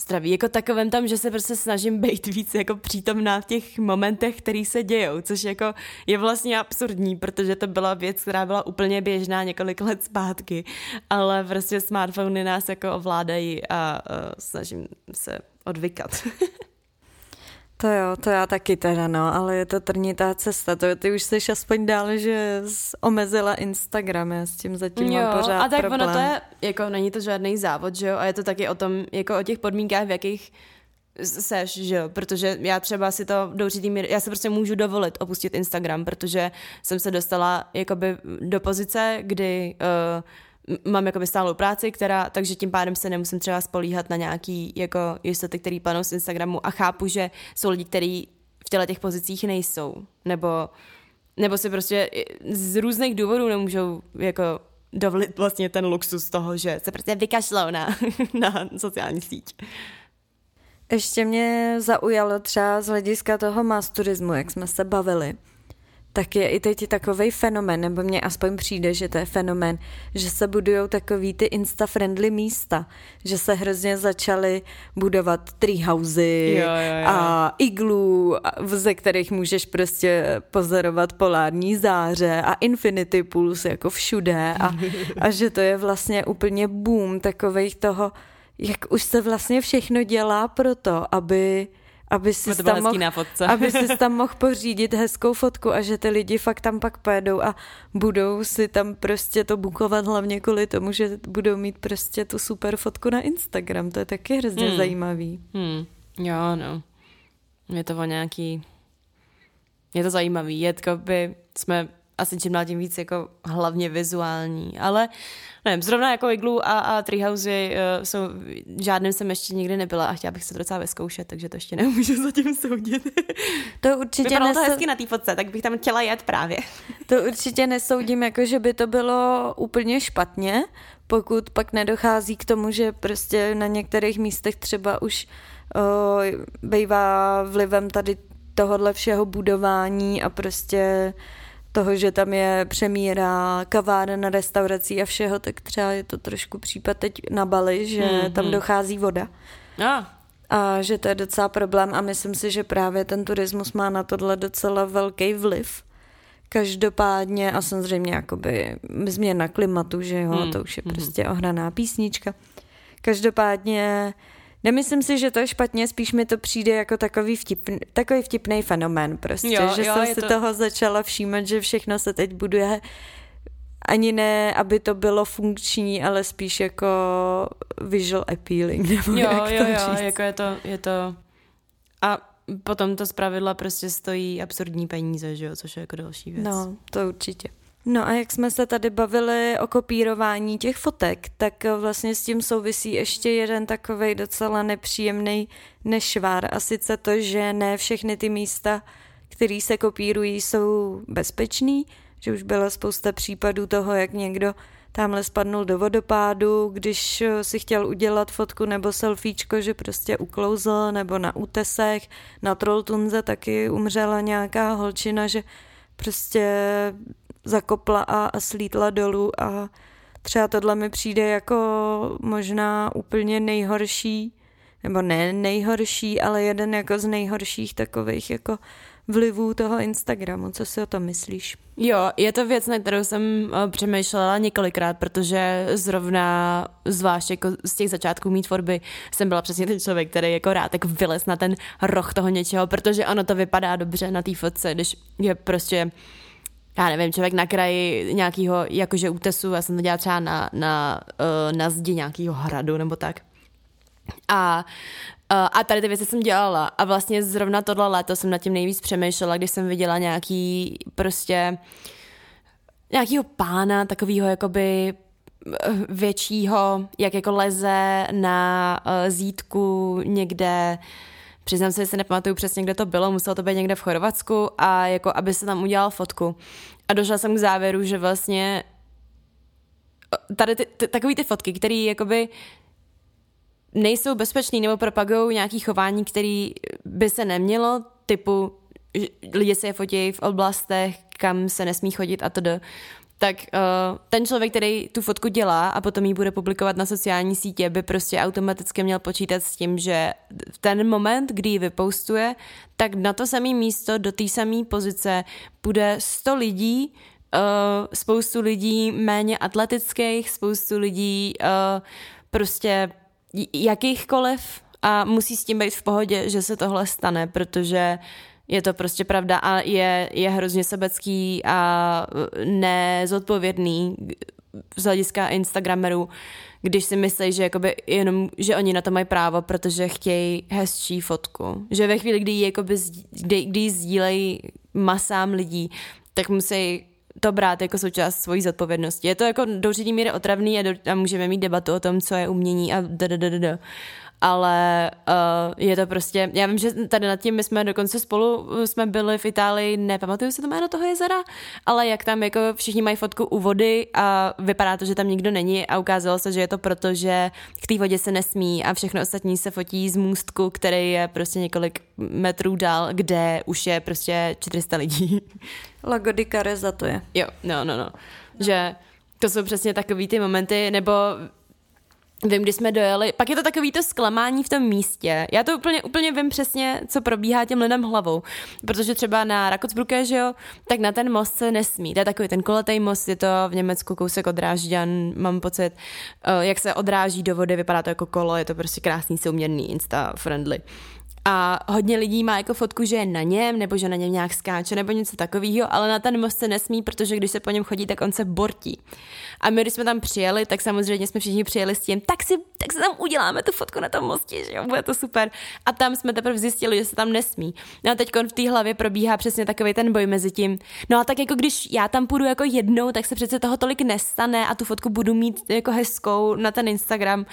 zdraví. Jako takovém tam, že se prostě snažím být víc jako přítomná v těch momentech, které se dějou, což jako je vlastně absurdní, protože to byla věc, která byla úplně běžná několik let zpátky, ale prostě smartfony nás jako ovládají a uh, snažím se odvykat. To jo, to já taky teda, no, ale je to trnitá cesta, to ty už jsi aspoň dál, že omezila Instagram, já s tím zatím jo, mám pořád a tak problém. ono to je, jako není to žádný závod, že jo, a je to taky o tom, jako o těch podmínkách, v jakých seš, že jo, protože já třeba si to do určitý míry, já se prostě můžu dovolit opustit Instagram, protože jsem se dostala jakoby do pozice, kdy uh, mám jakoby stálou práci, která, takže tím pádem se nemusím třeba spolíhat na nějaký jako jistoty, který panou z Instagramu a chápu, že jsou lidi, kteří v těle těch pozicích nejsou, nebo, nebo si prostě z různých důvodů nemůžou jako dovolit vlastně ten luxus toho, že se prostě vykašlou na, na sociální síť. Ještě mě zaujalo třeba z hlediska toho masturismu, jak jsme se bavili, tak je i teď takový fenomen, nebo mně aspoň přijde, že to je fenomen, že se budují takový ty insta-friendly místa, že se hrozně začaly budovat treehousey jo, jo, jo. a iglů, ze kterých můžeš prostě pozorovat polární záře a infinity pools jako všude a, a že to je vlastně úplně boom takových toho, jak už se vlastně všechno dělá pro to, aby aby si, tam mohl, aby si tam mohl pořídit hezkou fotku a že ty lidi fakt tam pak pojedou a budou si tam prostě to bukovat hlavně kvůli tomu, že budou mít prostě tu super fotku na Instagram. To je taky hrozně hmm. zajímavý. Hmm. Jo, no. Je to o nějaký... Je to zajímavý. Je to by jsme asi čím dál tím víc jako hlavně vizuální, ale nevím, zrovna jako Iglu a, a Treehousey uh, jsou, žádným jsem ještě nikdy nebyla a chtěla bych se to docela vyzkoušet, takže to ještě nemůžu zatím soudit. To určitě Vypadalo nesou... to hezky na té fotce, tak bych tam chtěla jet právě. To určitě nesoudím, jako že by to bylo úplně špatně, pokud pak nedochází k tomu, že prostě na některých místech třeba už uh, bývá vlivem tady tohohle všeho budování a prostě toho, že tam je přemíra kaváren, restaurací a všeho, tak třeba je to trošku případ teď na Bali, že mm, tam dochází voda. Ah. A že to je docela problém a myslím si, že právě ten turismus má na tohle docela velký vliv. Každopádně a samozřejmě jakoby změna klimatu, že jo, mm, to už je mm. prostě ohraná písnička. Každopádně Nemyslím si, že to je špatně, spíš mi to přijde jako takový, vtipný, takový vtipný fenomén prostě, jo, že jo, jsem si to... toho začala všímat, že všechno se teď buduje ani ne, aby to bylo funkční, ale spíš jako visual appealing, nebo jo, jak jo, to jo, říct. jako je to, je to a potom to zpravidla prostě stojí absurdní peníze, že jo, což je jako další věc. No, to určitě. No a jak jsme se tady bavili o kopírování těch fotek, tak vlastně s tím souvisí ještě jeden takový docela nepříjemný nešvár a sice to, že ne všechny ty místa, které se kopírují, jsou bezpečný, že už byla spousta případů toho, jak někdo tamhle spadnul do vodopádu, když si chtěl udělat fotku nebo selfiečko, že prostě uklouzl, nebo na útesech, na Trolltunze taky umřela nějaká holčina, že prostě zakopla a, a slítla dolů a třeba tohle mi přijde jako možná úplně nejhorší, nebo ne nejhorší, ale jeden jako z nejhorších takových jako vlivů toho Instagramu. Co si o tom myslíš? Jo, je to věc, na kterou jsem eh, přemýšlela několikrát, protože zrovna zvlášť jako z těch začátků mít tvorby jsem byla přesně ten člověk, který jako rád tak vylez na ten roh toho něčeho, protože ono to vypadá dobře na té fotce, když je prostě já nevím, člověk na kraji nějakého jakože útesu, já jsem to dělala třeba na, na, uh, na zdi nějakého hradu nebo tak. A uh, a tady ty věci jsem dělala a vlastně zrovna tohle léto jsem nad tím nejvíc přemýšlela, když jsem viděla nějaký prostě nějakýho pána, takového jakoby eh, většího, jak jako leze na zítku někde uh, Přiznám se, že si nepamatuju přesně, kde to bylo, muselo to být někde v Chorvatsku a jako aby se tam udělal fotku. A došla jsem k závěru, že vlastně tady ty, ty, takový ty fotky, které jakoby nejsou bezpečný nebo propagují nějaký chování, který by se nemělo, typu lidi se je fotí v oblastech, kam se nesmí chodit a to tak uh, ten člověk, který tu fotku dělá a potom ji bude publikovat na sociální sítě, by prostě automaticky měl počítat s tím, že v ten moment, kdy ji vypostuje, tak na to samé místo, do té samé pozice bude 100 lidí, uh, spoustu lidí méně atletických, spoustu lidí uh, prostě jakýchkoliv a musí s tím být v pohodě, že se tohle stane, protože je to prostě pravda a je, je hrozně sebecký a nezodpovědný z hlediska Instagramerů, když si myslí, že, jakoby jenom, že oni na to mají právo, protože chtějí hezčí fotku. Že ve chvíli, kdy ji, jakoby, kdy, sdílejí masám lidí, tak musí to brát jako součást svojí zodpovědnosti. Je to jako do určitý míry otravný a, do, a můžeme mít debatu o tom, co je umění a da, da, da, da ale uh, je to prostě, já vím, že tady nad tím my jsme dokonce spolu jsme byli v Itálii, nepamatuju si to jméno toho jezera, ale jak tam jako všichni mají fotku u vody a vypadá to, že tam nikdo není a ukázalo se, že je to proto, že k té vodě se nesmí a všechno ostatní se fotí z můstku, který je prostě několik metrů dál, kde už je prostě 400 lidí. Lago di Careza to je. Jo, no, no, no. Že to jsou přesně takový ty momenty, nebo Vím, když jsme dojeli, pak je to takový to zklamání v tom místě. Já to úplně, úplně vím přesně, co probíhá těm lidem hlavou. Protože třeba na Rakocbruke, že jo, tak na ten most se nesmí. To je takový ten koletý most, je to v Německu kousek od Drážďan, mám pocit, eh, jak se odráží do vody, vypadá to jako kolo, je to prostě krásný, souměrný, insta-friendly a hodně lidí má jako fotku, že je na něm, nebo že na něm nějak skáče, nebo něco takového, ale na ten most se nesmí, protože když se po něm chodí, tak on se bortí. A my, když jsme tam přijeli, tak samozřejmě jsme všichni přijeli s tím, tak si, tak si tam uděláme tu fotku na tom mostě, že jo, bude to super. A tam jsme teprve zjistili, že se tam nesmí. No a teď v té hlavě probíhá přesně takový ten boj mezi tím. No a tak jako když já tam půjdu jako jednou, tak se přece toho tolik nestane a tu fotku budu mít jako hezkou na ten Instagram.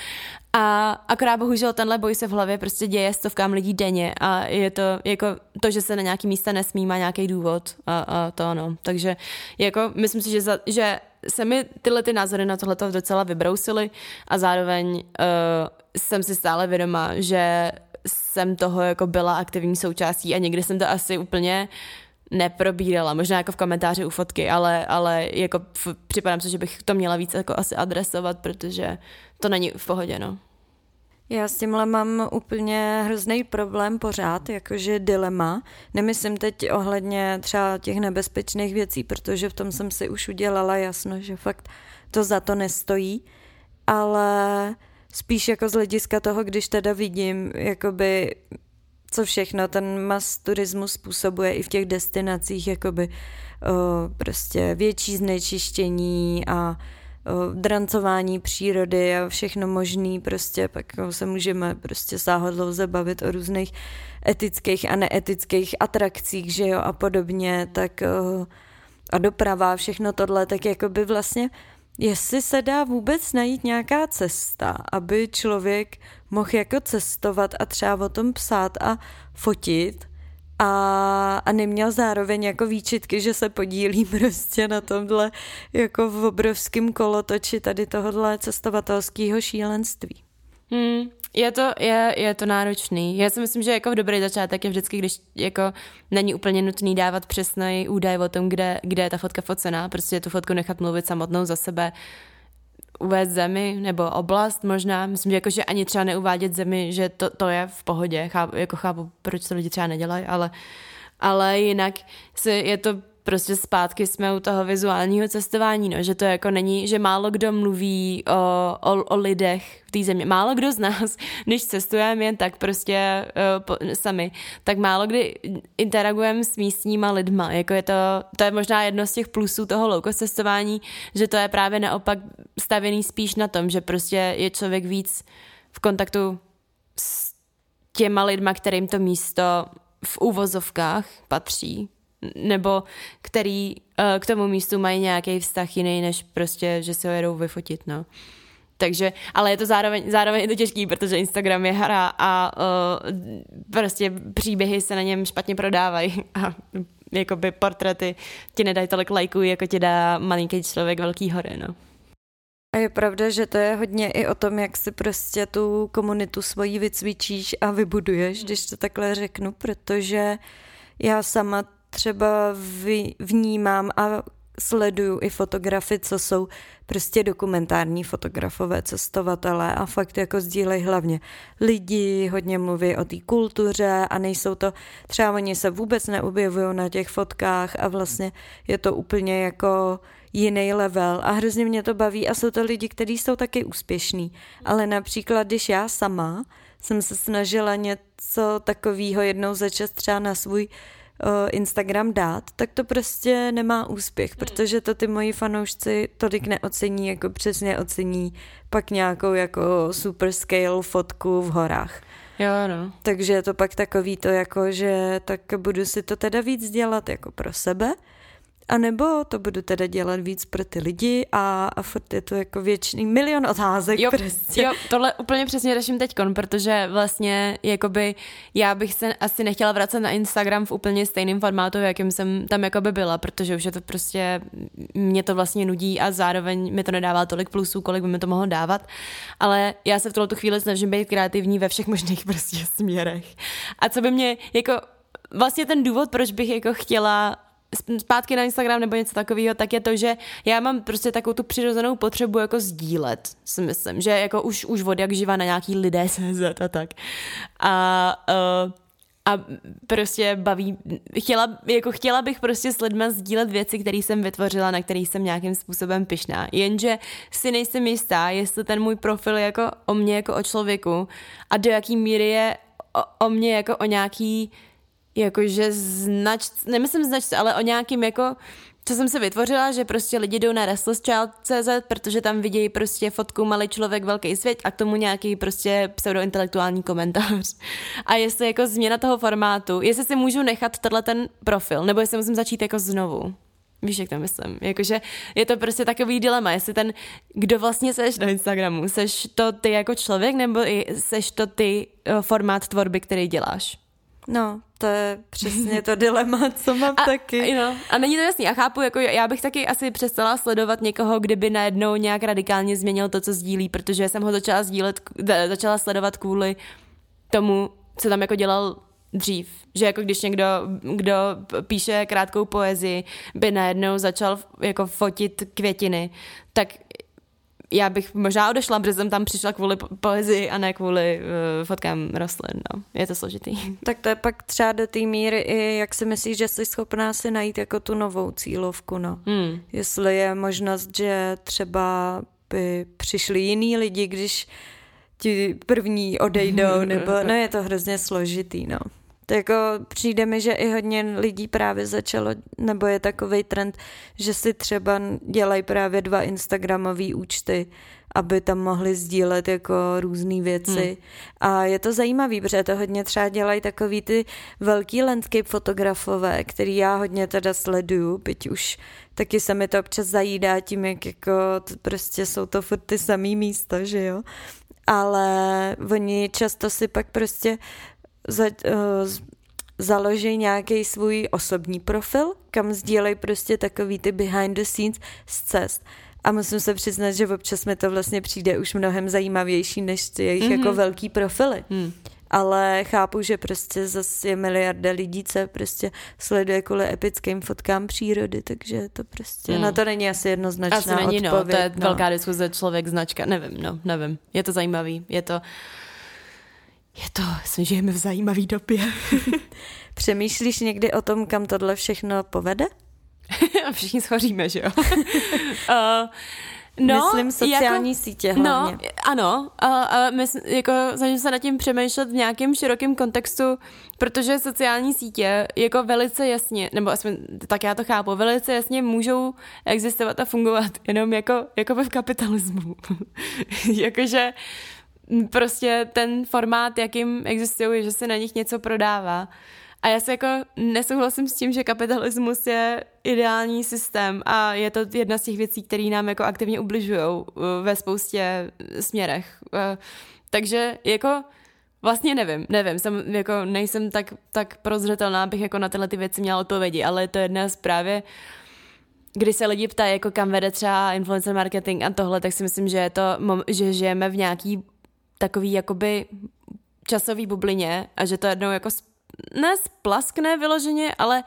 A akorát bohužel tenhle boj se v hlavě prostě děje stovkám lidí denně a je to jako to, že se na nějaký místa nesmí, má nějaký důvod a, a to ano. Takže jako myslím si, že, za, že se mi tyhle ty názory na tohleto docela vybrousily a zároveň uh, jsem si stále vědoma, že jsem toho jako byla aktivní součástí a někdy jsem to asi úplně neprobírala, možná jako v komentáři u fotky, ale, ale jako připadám se, že bych to měla víc jako asi adresovat, protože to není v pohodě, no. Já s tímhle mám úplně hrozný problém pořád, jakože dilema. Nemyslím teď ohledně třeba těch nebezpečných věcí, protože v tom jsem si už udělala jasno, že fakt to za to nestojí, ale spíš jako z hlediska toho, když teda vidím, jakoby co všechno ten mas turismus způsobuje i v těch destinacích, jakoby o, prostě větší znečištění a drancování přírody a všechno možný, prostě pak se můžeme prostě sáhodlouze bavit o různých etických a neetických atrakcích, že jo, a podobně, tak a doprava, všechno tohle, tak jako by vlastně jestli se dá vůbec najít nějaká cesta, aby člověk mohl jako cestovat a třeba o tom psát a fotit, a, a neměl zároveň jako výčitky, že se podílí prostě na tomhle jako v obrovském kolotoči tady tohohle cestovatelského šílenství. Hmm, je to, je, je to náročný. Já si myslím, že jako v dobrý začátek je vždycky, když jako není úplně nutný dávat přesný údaj o tom, kde, kde je ta fotka focená, prostě tu fotku nechat mluvit samotnou za sebe, uvést zemi nebo oblast možná. Myslím, že, jako, že ani třeba neuvádět zemi, že to, to je v pohodě. Chápu, jako chápu, proč to lidi třeba nedělají, ale, ale jinak si, je to prostě zpátky jsme u toho vizuálního cestování, no, že to jako není, že málo kdo mluví o, o, o lidech v té země. Málo kdo z nás, když cestujeme jen tak prostě uh, po, sami, tak málo kdy interagujeme s místníma lidma. Jako je to, to je možná jedno z těch plusů toho low cestování, že to je právě naopak stavěný spíš na tom, že prostě je člověk víc v kontaktu s těma lidma, kterým to místo v úvozovkách patří nebo který uh, k tomu místu mají nějaký vztah jiný, než prostě, že se ho jedou vyfotit, no. Takže, ale je to zároveň, zároveň je to těžký, protože Instagram je hra a uh, prostě příběhy se na něm špatně prodávají a jakoby portrety ti nedají tolik lajků, jako ti dá malinký člověk velký hory, no. A je pravda, že to je hodně i o tom, jak si prostě tu komunitu svoji vycvičíš a vybuduješ, když to takhle řeknu, protože já sama třeba vnímám a sleduju i fotografy, co jsou prostě dokumentární fotografové, cestovatelé a fakt jako sdílejí hlavně. Lidi, hodně mluví o té kultuře a nejsou to, třeba oni se vůbec neobjevují na těch fotkách a vlastně je to úplně jako jiný level. A hrozně mě to baví a jsou to lidi, kteří jsou taky úspěšní, ale například když já sama jsem se snažila něco takového jednou začas třeba na svůj Instagram dát, tak to prostě nemá úspěch, hmm. protože to ty moji fanoušci tolik neocení, jako přesně ocení pak nějakou jako super scale fotku v horách. Jo, no. Takže je to pak takový to jako, že tak budu si to teda víc dělat jako pro sebe, a nebo to budu teda dělat víc pro ty lidi a, a furt je to jako věčný milion otázek jo, prostě. Jo, tohle úplně přesně řeším teďkon, protože vlastně jakoby já bych se asi nechtěla vracet na Instagram v úplně stejném formátu, jakým jsem tam jakoby byla, protože už je to prostě, mě to vlastně nudí a zároveň mi to nedává tolik plusů, kolik by mi to mohlo dávat, ale já se v tuhle chvíli snažím být kreativní ve všech možných prostě směrech. A co by mě jako vlastně ten důvod, proč bych jako chtěla zpátky na Instagram nebo něco takového, tak je to, že já mám prostě takovou tu přirozenou potřebu jako sdílet, si myslím, že jako už, už od jak živa na nějaký lidé CZ a tak. A uh, a prostě baví, chtěla, jako chtěla bych prostě s lidmi sdílet věci, které jsem vytvořila, na který jsem nějakým způsobem pyšná. Jenže si nejsem jistá, jestli ten můj profil jako o mě jako o člověku a do jaký míry je o, o mě jako o nějaký jakože znač, nemyslím značce, ale o nějakým jako co jsem se vytvořila, že prostě lidi jdou na restlesschild.cz, protože tam vidějí prostě fotku malý člověk, velký svět a k tomu nějaký prostě pseudointelektuální komentář. A jestli jako změna toho formátu, jestli si můžu nechat tenhle ten profil, nebo jestli musím začít jako znovu. Víš, jak to myslím? Jakože je to prostě takový dilema, jestli ten, kdo vlastně seš na Instagramu, seš to ty jako člověk, nebo seš to ty eh, formát tvorby, který děláš? No, to je přesně to dilema, co mám a, taky. No, a není to jasný. Já chápu, jako já bych taky asi přestala sledovat někoho, kdyby najednou nějak radikálně změnil to, co sdílí, protože jsem ho začala sdílet, začala sledovat kvůli tomu, co tam jako dělal dřív. Že jako když někdo, kdo píše krátkou poezii, by najednou začal jako fotit květiny, tak já bych možná odešla, protože jsem tam přišla kvůli poezii a ne kvůli uh, fotkám rostlin. No. Je to složitý. Tak to je pak třeba do té míry i, jak si myslíš, že jsi schopná si najít jako tu novou cílovku, no. Hmm. Jestli je možnost, že třeba by přišli jiní lidi, když ti první odejdou, nebo no je to hrozně složitý, no. To jako přijde mi, že i hodně lidí právě začalo, nebo je takový trend, že si třeba dělají právě dva Instagramové účty, aby tam mohli sdílet jako různé věci. Hmm. A je to zajímavý, protože to hodně třeba dělají takový ty velký landscape fotografové, který já hodně teda sleduju, byť už taky se mi to občas zajídá tím, jak jako prostě jsou to furt ty samý místa, že jo. Ale oni často si pak prostě za, uh, založí nějaký svůj osobní profil, kam sdílejí prostě takový ty behind the scenes z cest. A musím se přiznat, že občas mi to vlastně přijde už mnohem zajímavější než ty jejich mm-hmm. jako velký profily. Mm. Ale chápu, že prostě zase je miliarda lidí, co prostě sleduje kvůli epickým fotkám přírody, takže to prostě, mm. na to není asi jednoznačná Asi není, odpověď, no, to je no. velká diskuze, člověk, značka, nevím, no, nevím. Je to zajímavý, je to, je to, jsme žijeme v zajímavé době. Přemýšlíš někdy o tom, kam tohle všechno povede? Všichni schoříme, že jo? uh, No, Myslím sociální jako, sítě hlavně. No, ano, a, a my, jako, snažím se nad tím přemýšlet v nějakém širokém kontextu, protože sociální sítě jako velice jasně, nebo aspoň tak já to chápu, velice jasně můžou existovat a fungovat jenom jako, jako v kapitalismu. Jakože prostě ten formát, jakým existují, že se na nich něco prodává. A já se jako nesouhlasím s tím, že kapitalismus je ideální systém a je to jedna z těch věcí, které nám jako aktivně ubližují uh, ve spoustě směrech. Uh, takže jako Vlastně nevím, nevím, jsem, jako nejsem tak, tak prozřetelná, abych jako na tyhle ty věci měla odpovědi, ale je to jedna z právě kdy se lidi ptají, jako kam vede třeba influencer marketing a tohle, tak si myslím, že je to, že žijeme v nějaký takový jakoby časový bublině a že to jednou jako ne splaskne vyloženě, ale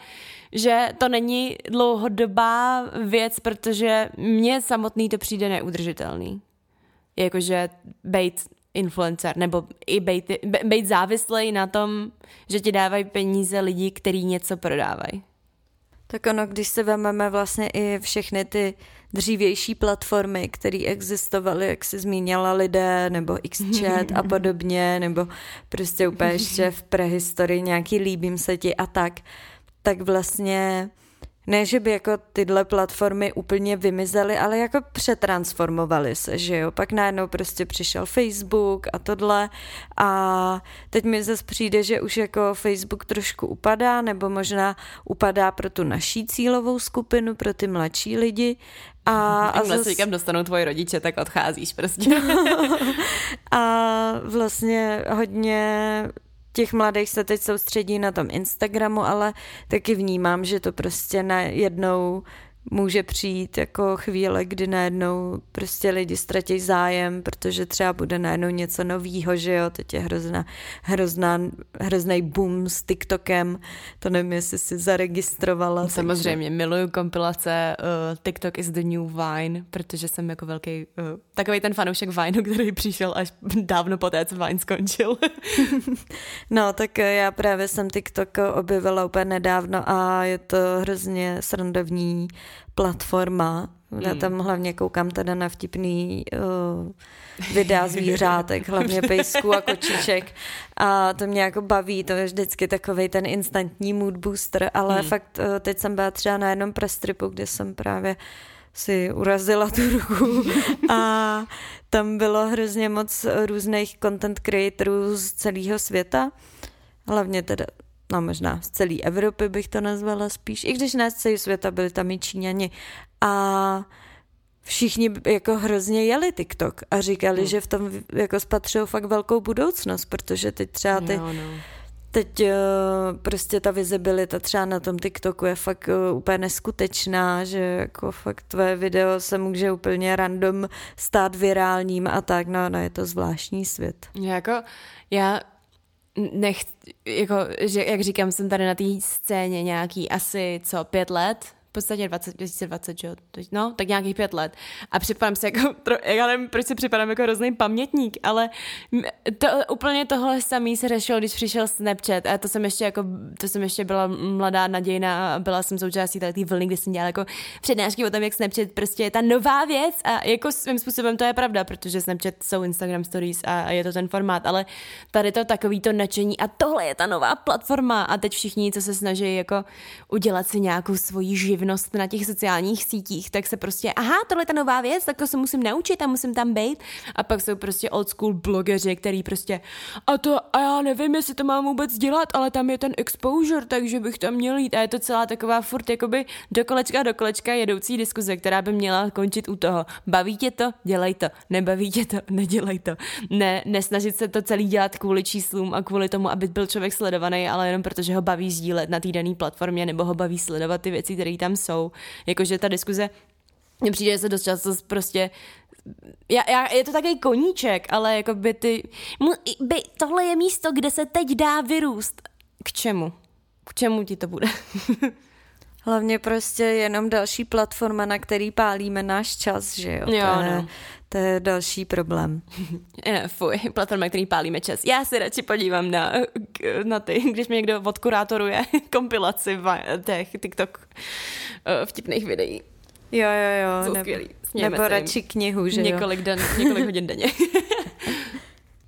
že to není dlouhodobá věc, protože mně samotný to přijde neudržitelný. Jakože bejt influencer, nebo i bejt, bejt závislej na tom, že ti dávají peníze lidi, kteří něco prodávají. Tak ono, když se vezmeme vlastně i všechny ty dřívější platformy, které existovaly, jak si zmínila lidé, nebo XChat a podobně, nebo prostě úplně ještě v prehistorii nějaký líbím se ti a tak, tak vlastně ne, že by jako tyhle platformy úplně vymizely, ale jako přetransformovaly se, že jo. Pak najednou prostě přišel Facebook a tohle a teď mi zase přijde, že už jako Facebook trošku upadá, nebo možná upadá pro tu naší cílovou skupinu, pro ty mladší lidi. A, a zase... se dostanou tvoji rodiče, tak odcházíš prostě. a vlastně hodně těch mladých se teď soustředí na tom Instagramu, ale taky vnímám, že to prostě najednou může přijít jako chvíle, kdy najednou prostě lidi ztratí zájem, protože třeba bude najednou něco novýho, že jo, teď je hrozná, hrozná, hrozný boom s TikTokem, to nevím, jestli jsi zaregistrovala. Samozřejmě, takže... miluju kompilace uh, TikTok is the new Vine, protože jsem jako velký, uh, takový ten fanoušek Vineu, který přišel až dávno poté, co Vine skončil. no, tak eh, já právě jsem TikTok objevila úplně nedávno a je to hrozně srandovní platforma. Já tam hmm. hlavně koukám teda na vtipný uh, videa zvířátek, hlavně pejsků a kočiček a to mě jako baví, to je vždycky takový ten instantní mood booster, ale hmm. fakt uh, teď jsem byla třeba na jednom prestripu, kde jsem právě si urazila tu ruku a tam bylo hrozně moc různých content creatorů z celého světa, hlavně teda no možná z celé Evropy bych to nazvala spíš, i když ne z celého světa, byli tam i Číňani a všichni jako hrozně jeli TikTok a říkali, hmm. že v tom jako spatřují fakt velkou budoucnost, protože teď třeba ty jo, no. Teď uh, prostě ta vizibilita třeba na tom TikToku je fakt uh, úplně neskutečná, že jako fakt tvoje video se může úplně random stát virálním a tak, no, no je to zvláštní svět. Jako já nech, jako, že, jak říkám, jsem tady na té scéně nějaký asi, co, pět let, v podstatě 20, 2020, že jo, no, tak nějakých pět let. A připadám si jako, já nevím, proč si připadám jako hrozný pamětník, ale to, úplně tohle samý se řešilo, když přišel Snapchat. A to jsem ještě jako, to jsem ještě byla mladá nadějná a byla jsem součástí té vlny, kdy jsem dělala jako přednášky o tom, jak Snapchat prostě je ta nová věc. A jako svým způsobem to je pravda, protože Snapchat jsou Instagram Stories a je to ten formát, ale tady to takový to nadšení a tohle je ta nová platforma. A teď všichni, co se snaží jako udělat si nějakou svoji živ živnost na těch sociálních sítích, tak se prostě, aha, tohle je ta nová věc, tak to se musím naučit a musím tam být. A pak jsou prostě old school blogeři, který prostě, a to, a já nevím, jestli to mám vůbec dělat, ale tam je ten exposure, takže bych tam měl jít. A je to celá taková furt jakoby do kolečka do kolečka jedoucí diskuze, která by měla končit u toho. Baví tě to? Dělej to. Nebaví tě to? Nedělej to. Ne, nesnažit se to celý dělat kvůli číslům a kvůli tomu, aby byl člověk sledovaný, ale jenom protože ho baví sdílet na té dané platformě nebo ho baví sledovat ty věci, které tam tam jsou. Jakože ta diskuze mně přijde, že se dost často prostě já, já, je to takový koníček, ale jako by ty, by, tohle je místo, kde se teď dá vyrůst. K čemu? K čemu ti to bude? Hlavně prostě jenom další platforma, na který pálíme náš čas, že jo? jo no. To je další problém. Fuj, platforma, který pálíme čas. Já se radši podívám na, na ty, když mi někdo odkurátoruje kompilaci těch TikTok eh, vtipných videí. Jo, jo, jo. Jsou nebo, nebo radši knihu, že několik jo? Den, několik hodin denně.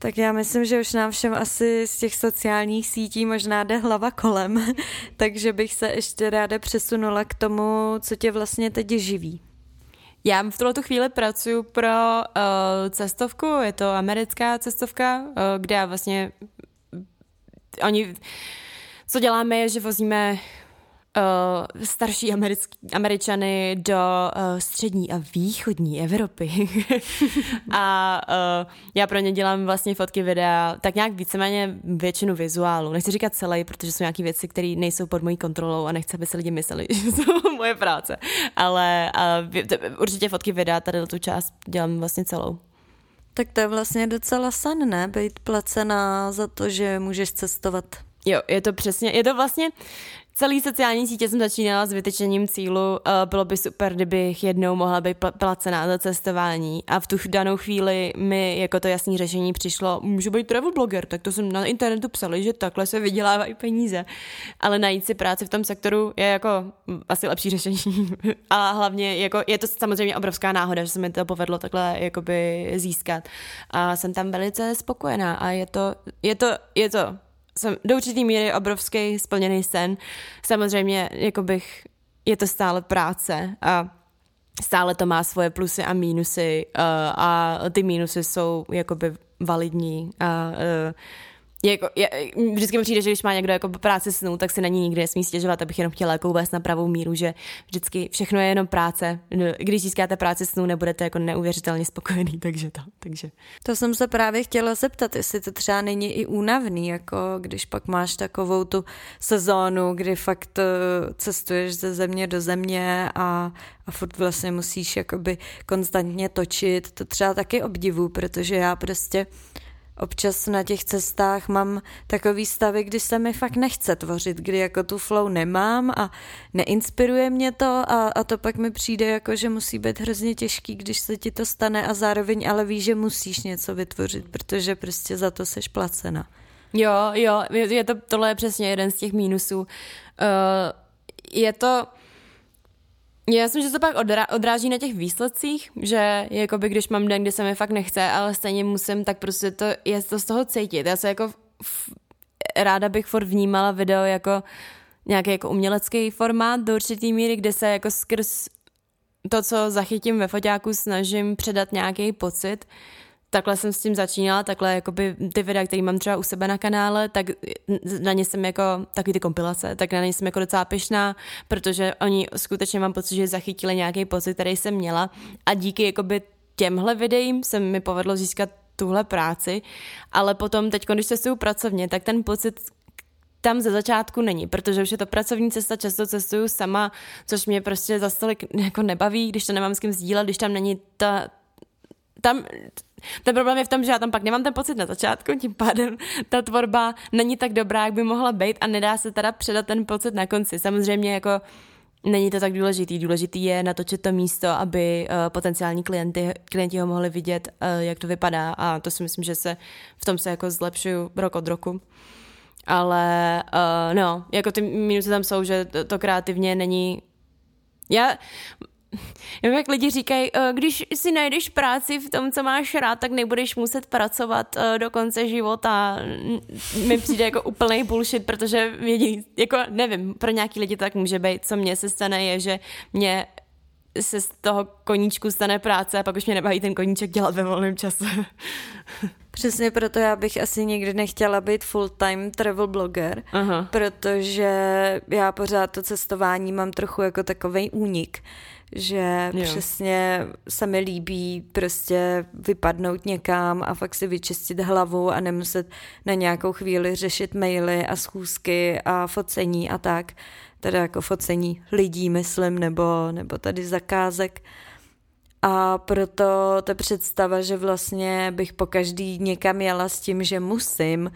Tak já myslím, že už nám všem asi z těch sociálních sítí možná jde hlava kolem, takže bych se ještě ráda přesunula k tomu, co tě vlastně teď živí. Já v tuto chvíli pracuji pro uh, cestovku, je to americká cestovka, uh, kde vlastně oni, co děláme je, že vozíme uh, starší americký, američany do uh, střední a východní Evropy. a uh, já pro ně dělám vlastně fotky, videa, tak nějak víceméně většinu vizuálu. Nechci říkat celý, protože jsou nějaké věci, které nejsou pod mojí kontrolou a nechci, aby se lidi mysleli, že jsou moje práce. Ale uh, určitě fotky, videa, tady tu část dělám vlastně celou. Tak to je vlastně docela sen, ne? Být placená za to, že můžeš cestovat. Jo, je to přesně, je to vlastně, celý sociální sítě jsem začínala s vytyčením cílu, uh, bylo by super, kdybych jednou mohla být placená za cestování. A v tu danou chvíli mi jako to jasné řešení přišlo, můžu být travel blogger, tak to jsem na internetu psali, že takhle se vydělávají peníze, ale najít si práci v tom sektoru je jako asi lepší řešení. A hlavně jako je to samozřejmě obrovská náhoda, že se mi to povedlo takhle jakoby získat. A jsem tam velice spokojená a je to, je to, je to jsem do určitý míry obrovský splněný sen. Samozřejmě, jako bych, je to stále práce a stále to má svoje plusy a mínusy uh, a ty mínusy jsou jakoby validní a uh, jako, je, vždycky mi přijde, že když má někdo jako práci snů, tak si na ní nikdy nesmí stěžovat, abych jenom chtěla jako uvést na pravou míru, že vždycky všechno je jenom práce. Když získáte práci snů, nebudete jako neuvěřitelně spokojený, takže to. Takže. To jsem se právě chtěla zeptat, jestli to třeba není i únavný, jako když pak máš takovou tu sezónu, kdy fakt eh, cestuješ ze země do země a, a furt vlastně musíš jakoby konstantně točit. To třeba taky obdivu, protože já prostě občas na těch cestách mám takový stavy, kdy se mi fakt nechce tvořit, kdy jako tu flow nemám a neinspiruje mě to a, a to pak mi přijde jako, že musí být hrozně těžký, když se ti to stane a zároveň ale víš, že musíš něco vytvořit, protože prostě za to seš placena. Jo, jo, je to, tohle je přesně jeden z těch mínusů. Uh, je to, já myslím, že to pak odra- odráží na těch výsledcích, že jakoby když mám den, kdy se mi fakt nechce, ale stejně musím, tak prostě to je to z toho cítit. Já se jako f- ráda bych furt vnímala video jako nějaký jako umělecký formát do určitý míry, kde se jako skrz to, co zachytím ve foťáku, snažím předat nějaký pocit, takhle jsem s tím začínala, takhle jakoby ty videa, které mám třeba u sebe na kanále, tak na ně jsem jako, takový ty kompilace, tak na ně jsem jako docela pyšná, protože oni skutečně mám pocit, že zachytili nějaký pocit, který jsem měla. A díky jakoby těmhle videím se mi povedlo získat tuhle práci, ale potom teď, když cestuju pracovně, tak ten pocit tam ze začátku není, protože už je to pracovní cesta, často cestuju sama, což mě prostě za stolik jako nebaví, když to nemám s kým sdílet, když tam není ta, tam ten problém je v tom, že já tam pak nemám ten pocit na začátku, tím pádem ta tvorba není tak dobrá, jak by mohla být a nedá se teda předat ten pocit na konci. Samozřejmě jako Není to tak důležitý. Důležitý je natočit to místo, aby uh, potenciální klienty, klienti ho mohli vidět, uh, jak to vypadá a to si myslím, že se v tom se jako zlepšuju rok od roku. Ale uh, no, jako ty minusy tam jsou, že to, to kreativně není já Jenom jak lidi říkají, eh, když si najdeš práci v tom, co máš rád, tak nebudeš muset pracovat eh, do konce života. Mi přijde jako úplný bullshit, protože vědí, jako nevím, pro nějaký lidi tak může být. Co mně se stane je, že mě se z toho koníčku stane práce a pak už mě nebaví ten koníček dělat ve volném čase. Přesně proto já bych asi nikdy nechtěla být full-time travel blogger, Aha. protože já pořád to cestování mám trochu jako takový únik že jo. přesně se mi líbí prostě vypadnout někam a fakt si vyčistit hlavu a nemuset na nějakou chvíli řešit maily a schůzky a focení a tak. Teda jako focení lidí, myslím, nebo, nebo tady zakázek. A proto ta představa, že vlastně bych po každý někam jela s tím, že musím,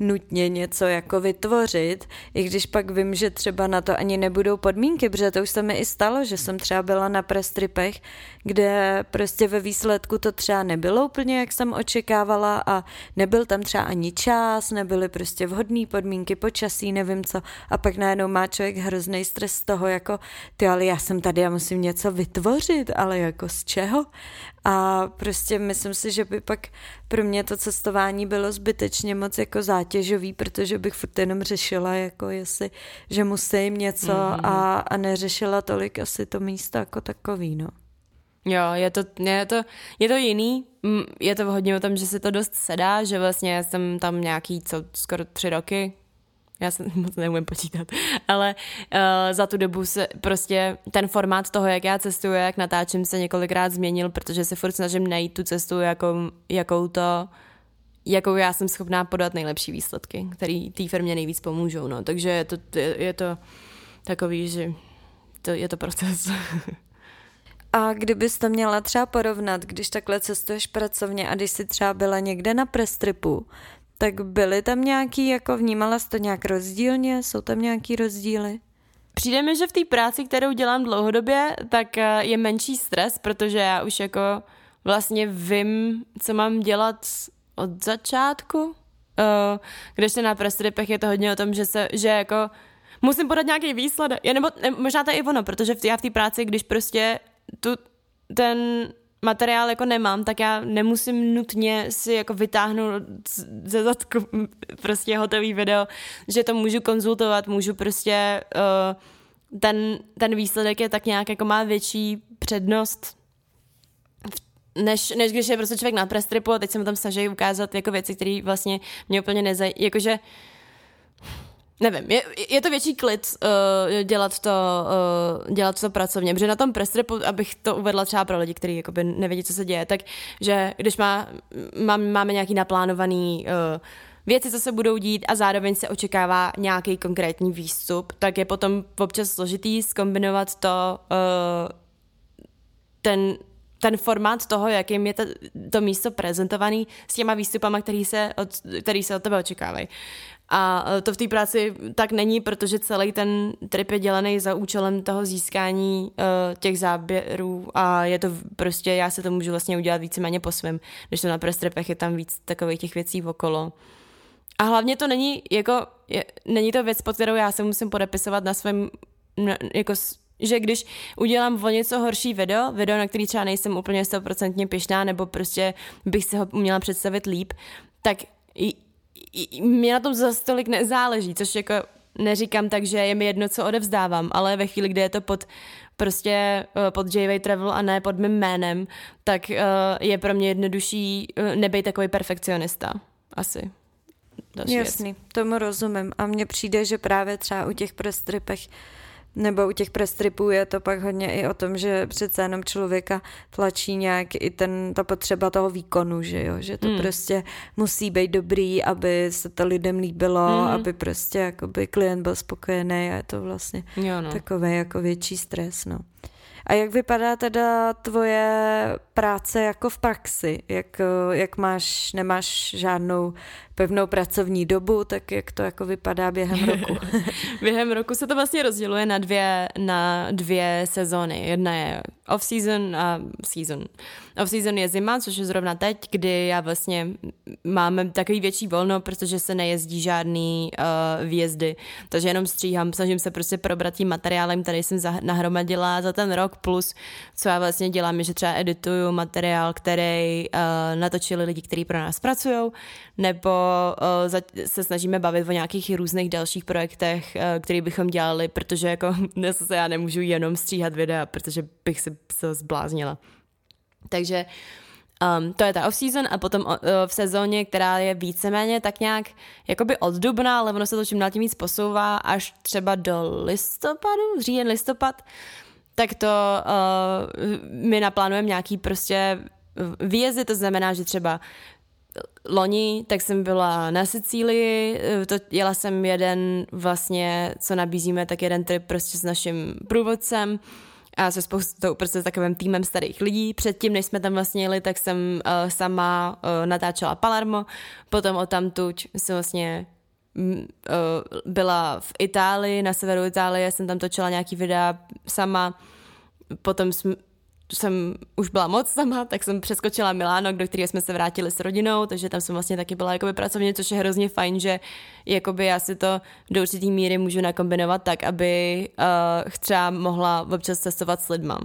nutně něco jako vytvořit, i když pak vím, že třeba na to ani nebudou podmínky, protože to už se mi i stalo, že jsem třeba byla na prestripech, kde prostě ve výsledku to třeba nebylo úplně, jak jsem očekávala a nebyl tam třeba ani čas, nebyly prostě vhodné podmínky, počasí, nevím co a pak najednou má člověk hrozný stres z toho, jako ty, ale já jsem tady, já musím něco vytvořit, ale jako z čeho? A prostě myslím si, že by pak pro mě to cestování bylo zbytečně moc jako zátěžový, protože bych furt jenom řešila, jako jestli, že musím něco mm-hmm. a, a neřešila tolik asi to místo jako takový, no. Jo, je to, je, to, je to jiný, je to hodně o tom, že se to dost sedá, že vlastně jsem tam nějaký, co, skoro tři roky, já se moc neumím počítat, ale uh, za tu dobu se prostě ten formát toho, jak já cestuju, jak natáčím, se několikrát změnil, protože se furt snažím najít tu cestu, jakou, jakou to jakou já jsem schopná podat nejlepší výsledky, které té firmě nejvíc pomůžou. No. Takže je to, je, je to takový, že to, je to proces. A kdybys to měla třeba porovnat, když takhle cestuješ pracovně a když jsi třeba byla někde na prestripu, tak byly tam nějaký, jako vnímala jsi to nějak rozdílně? Jsou tam nějaký rozdíly? Přijde mi, že v té práci, kterou dělám dlouhodobě, tak eh, je menší stres, protože já už jako vlastně vím, co mám dělat od začátku. Uh, když se na prestripech je to hodně o tom, že se, že jako musím podat nějaký výsledek. Já, nebo ne, možná to je i ono, protože v, já v té práci, když prostě tu, ten materiál jako nemám, tak já nemusím nutně si jako vytáhnout ze zadku prostě hotový video, že to můžu konzultovat, můžu prostě uh, ten, ten výsledek je tak nějak jako má větší přednost než, než když je prostě člověk na prestripu a teď se mu tam snaží ukázat jako věci, které vlastně mě úplně nezají, jakože nevím, je, je to větší klid uh, dělat, to, uh, dělat to pracovně, protože na tom prestripu, abych to uvedla třeba pro lidi, kteří nevědí, co se děje, tak že když má, má, máme nějaký naplánovaný uh, věci, co se budou dít a zároveň se očekává nějaký konkrétní výstup, tak je potom občas složitý skombinovat to, uh, ten ten formát toho, jakým je to, to místo prezentovaný s těma výstupama, který se od, který se od tebe očekávají. A e, to v té práci tak není, protože celý ten trip je dělaný za účelem toho získání uh, těch záběrů a je to prostě, já se to můžu vlastně udělat víceméně po svém, když to na press tripech je tam víc takových těch věcí okolo. A hlavně to není jako, je, není to věc, pod kterou já se musím podepisovat na svém, jako že když udělám o něco horší video, video, na který třeba nejsem úplně 100% pišná, nebo prostě bych si ho uměla představit líp, tak mě na tom zase tolik nezáleží, což jako neříkám tak, že je mi jedno, co odevzdávám, ale ve chvíli, kdy je to pod prostě eh, pod JV Travel a ne pod mým jménem, tak eh, je pro mě jednodušší eh, nebejt takový perfekcionista. Asi. Další Jasný, věc. tomu rozumím. A mně přijde, že právě třeba u těch prestripech nebo u těch prestripů je to pak hodně i o tom, že přece jenom člověka tlačí nějak i ten, ta potřeba toho výkonu, že jo, že to mm. prostě musí být dobrý, aby se to lidem líbilo, mm. aby prostě jakoby klient byl spokojený a je to vlastně jo, no. takový jako větší stres, no. A jak vypadá teda tvoje práce jako v praxi? Jak, jak máš, nemáš žádnou pevnou pracovní dobu, tak jak to jako vypadá během roku? během roku se to vlastně rozděluje na dvě, na dvě sezóny. Jedna je off-season a season. Off-season je zima, což je zrovna teď, kdy já vlastně máme takový větší volno, protože se nejezdí žádný uh, výjezdy, takže jenom stříhám, snažím se prostě probrat tím materiálem, který jsem nahromadila za ten rok, plus co já vlastně dělám, je, že třeba edituju materiál, který uh, natočili lidi, kteří pro nás pracují, nebo uh, se snažíme bavit o nějakých různých dalších projektech, uh, který bychom dělali, protože jako dnes se já nemůžu jenom stříhat videa, protože bych se, se zbláznila. Takže Um, to je ta off-season a potom uh, v sezóně, která je víceméně tak nějak jakoby od dubna, ale ono se to čím dál tím víc posouvá až třeba do listopadu, říjen, listopad, tak to uh, my naplánujeme nějaký prostě výjezdy, to znamená, že třeba loni, tak jsem byla na Sicílii, to jela jsem jeden vlastně, co nabízíme, tak jeden trip prostě s naším průvodcem a se spoustou prostě s takovým týmem starých lidí. Předtím, než jsme tam vlastně jeli, tak jsem uh, sama uh, natáčela Palermo, potom o tamtuť jsem vlastně uh, byla v Itálii, na severu Itálie, jsem tam točila nějaký videa sama, potom jsme, jsem už byla moc sama, tak jsem přeskočila Miláno, do kterého jsme se vrátili s rodinou, takže tam jsem vlastně taky byla jakoby pracovně, což je hrozně fajn, že jakoby já si to do určitý míry můžu nakombinovat tak, aby uh, třeba mohla občas cestovat s lidma.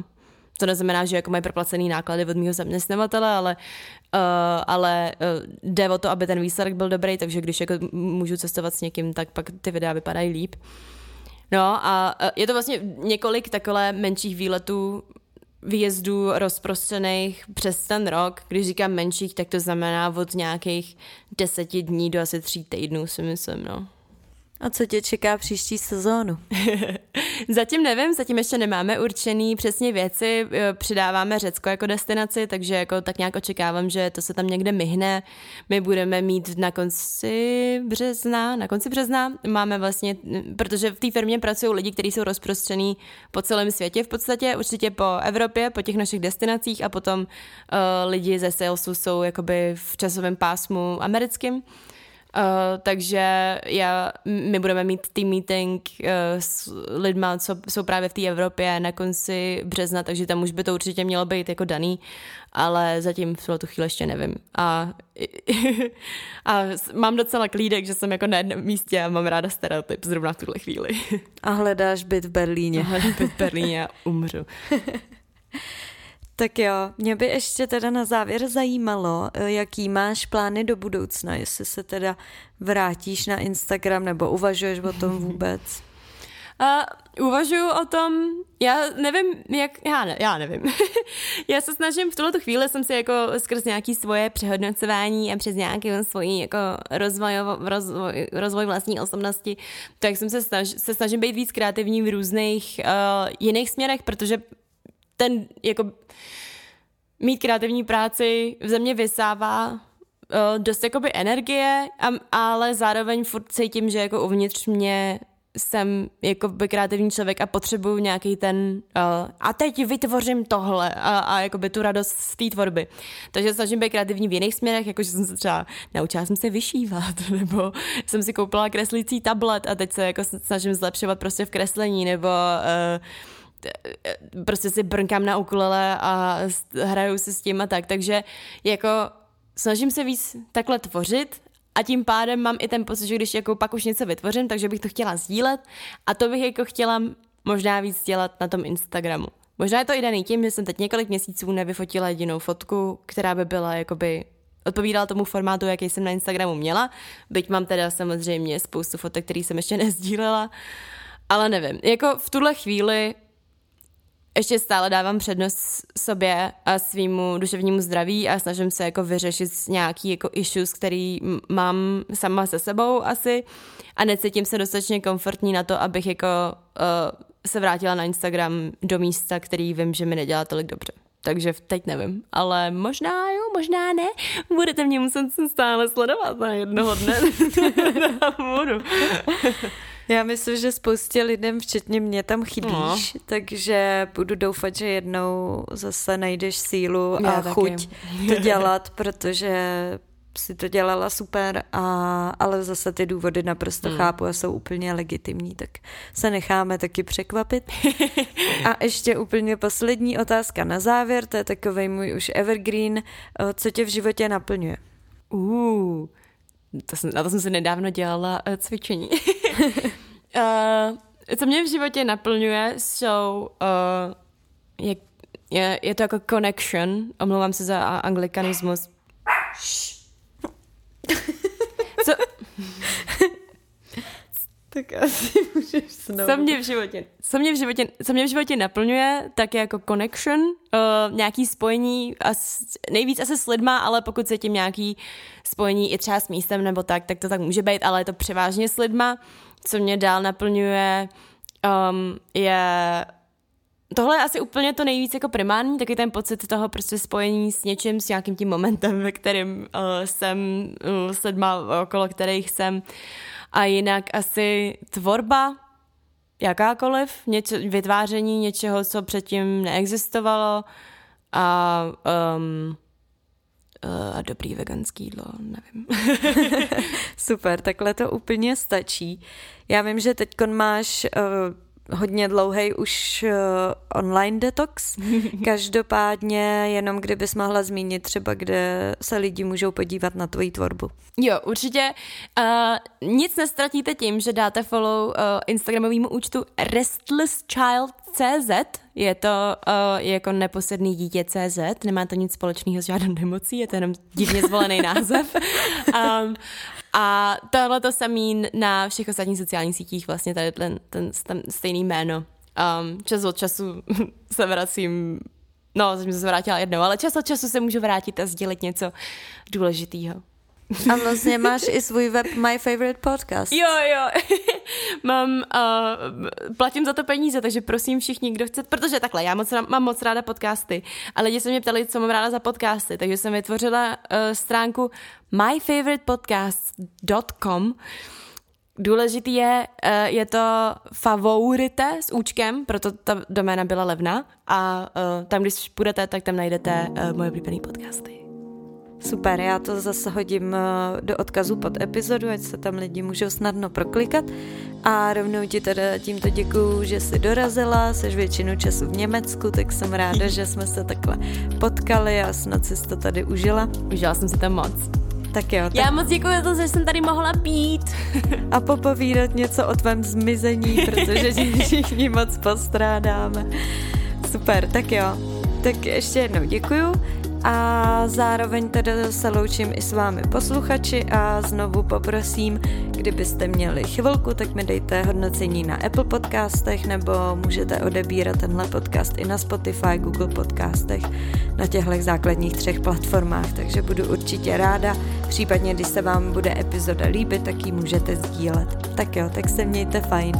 To neznamená, že jako mají proplacený náklady od mého zaměstnavatele, ale, uh, ale uh, jde o to, aby ten výsledek byl dobrý, takže když jako můžu cestovat s někým, tak pak ty videa vypadají líp. No a je to vlastně několik takové menších výletů výjezdů rozprostřených přes ten rok. Když říkám menších, tak to znamená od nějakých deseti dní do asi tří týdnů, si myslím, no. A co tě čeká příští sezónu? zatím nevím, zatím ještě nemáme určený přesně věci, e, přidáváme Řecko jako destinaci, takže jako tak nějak očekávám, že to se tam někde myhne. My budeme mít na konci března, na konci března máme vlastně, protože v té firmě pracují lidi, kteří jsou rozprostřený po celém světě v podstatě, určitě po Evropě, po těch našich destinacích a potom uh, lidi ze salesu jsou jakoby v časovém pásmu americkým takže já, my budeme mít team meeting uh, s lidma, co jsou právě v té Evropě na konci března, takže tam už by to určitě mělo být jako daný, ale zatím v tu chvíli ještě nevím. A, a mám docela klídek, že jsem jako na jednom místě a mám ráda stereotyp zrovna v tuhle chvíli. A hledáš byt v Berlíně. A hledám byt v Berlíně a umřu. Tak jo, mě by ještě teda na závěr zajímalo, eh, jaký máš plány do budoucna, jestli se teda vrátíš na Instagram nebo uvažuješ o tom vůbec. Uh, uvažuju o tom, já nevím, jak, já, ne, já nevím. já se snažím, v tuhle chvíli jsem si jako skrz nějaký svoje přehodnocování a přes nějaký svoji jako rozvoj, rozvoj, rozvoj vlastní osobnosti, tak jsem se, snaž, se snažím být víc kreativní v různých uh, jiných směrech, protože ten jako mít kreativní práci v země vysává uh, dost jakoby energie, a, ale zároveň furt cítím, že jako uvnitř mě jsem jako by kreativní člověk a potřebuju nějaký ten uh, a teď vytvořím tohle a, a jakoby tu radost z té tvorby. Takže snažím být kreativní v jiných směrech, jakože jsem se třeba naučila jsem se vyšívat, nebo jsem si koupila kreslící tablet a teď se jako snažím zlepšovat prostě v kreslení, nebo uh, prostě si brnkám na ukulele a hraju si s tím a tak, takže jako snažím se víc takhle tvořit a tím pádem mám i ten pocit, že když jako pak už něco vytvořím, takže bych to chtěla sdílet a to bych jako chtěla možná víc dělat na tom Instagramu. Možná je to i daný tím, že jsem teď několik měsíců nevyfotila jedinou fotku, která by byla jakoby odpovídala tomu formátu, jaký jsem na Instagramu měla. Byť mám teda samozřejmě spoustu fotek, které jsem ještě nezdílela, ale nevím. Jako v tuhle chvíli ještě stále dávám přednost sobě a svýmu duševnímu zdraví a snažím se jako vyřešit nějaký jako issues, který mám sama se sebou asi a necítím se dostatečně komfortní na to, abych jako uh, se vrátila na Instagram do místa, který vím, že mi nedělá tolik dobře. Takže teď nevím, ale možná jo, možná ne. Budete mě muset stále sledovat na jednoho dne. Budu. Já myslím, že spoustě lidem, včetně mě, tam chybíš, no. takže budu doufat, že jednou zase najdeš sílu Já a taky. chuť to dělat, protože si to dělala super, a, ale zase ty důvody naprosto hmm. chápu a jsou úplně legitimní, tak se necháme taky překvapit. A ještě úplně poslední otázka na závěr, to je takový můj už evergreen, co tě v životě naplňuje? Uh, to jsem, na to jsem si nedávno dělala uh, cvičení. uh, co mě v životě naplňuje, jsou uh, je, je, je to jako connection, omlouvám se za anglikanismus. Co? tak asi můžeš znovu. Co mě v životě, co mě v životě, co mě v životě naplňuje, tak je jako connection, uh, nějaký spojení, as, nejvíc asi s lidma, ale pokud se tím nějaký spojení i třeba s místem nebo tak, tak to tak může být, ale je to převážně s lidma. Co mě dál naplňuje, um, je Tohle je asi úplně to nejvíc jako primární, taky ten pocit toho prostě spojení s něčím, s nějakým tím momentem, ve kterým uh, jsem uh, s lidma, okolo kterých jsem. A jinak asi tvorba, jakákoliv, něco, vytváření něčeho, co předtím neexistovalo a um, a dobrý veganský jídlo, nevím. Super, takhle to úplně stačí. Já vím, že teď máš uh, hodně dlouhý už uh, online detox. Každopádně jenom kdybys mohla zmínit třeba, kde se lidi můžou podívat na tvoji tvorbu. Jo, určitě. Uh, nic nestratíte tím, že dáte follow uh, Instagramovému účtu restlesschild.cz. Je to uh, je jako neposedný dítě CZ, nemá to nic společného s žádnou nemocí, je to jenom divně zvolený název. Um, a tohle to samý na všech ostatních sociálních sítích, vlastně tady ten, ten, ten stejný jméno. Um, čas od času se vracím, no, jsem se vrátila jednou, ale čas od času se můžu vrátit a sdělit něco důležitého. A vlastně máš i svůj web My Favorite Podcast. Jo, jo. mám, uh, platím za to peníze, takže prosím všichni, kdo chce, protože takhle, já moc, mám moc ráda podcasty a lidi se mě ptali, co mám ráda za podcasty, takže jsem vytvořila uh, stránku myfavoritepodcast.com Důležitý je, uh, je to favorite s účkem, proto ta doména byla levná a uh, tam, když půjdete, tak tam najdete uh, moje oblíbené podcasty. Super, já to zase hodím eh, do odkazu pod epizodu, ať se tam lidi můžou snadno proklikat. A rovnou ti teda tímto děkuju, že jsi dorazila, seš většinu času v Německu, tak jsem ráda, že jsme se takhle potkali a snad jsi to tady užila. Užila jsem si to moc. Tak jo. Tak... Já moc děkuji za to, že jsem tady mohla být. A popovídat něco o tvém zmizení, protože všichni moc postrádáme. Super, tak jo. Tak ještě jednou děkuju a zároveň teda se loučím i s vámi posluchači a znovu poprosím, kdybyste měli chvilku, tak mi dejte hodnocení na Apple podcastech nebo můžete odebírat tenhle podcast i na Spotify, Google podcastech, na těchto základních třech platformách, takže budu určitě ráda. Případně, když se vám bude epizoda líbit, tak ji můžete sdílet. Tak jo, tak se mějte fajn.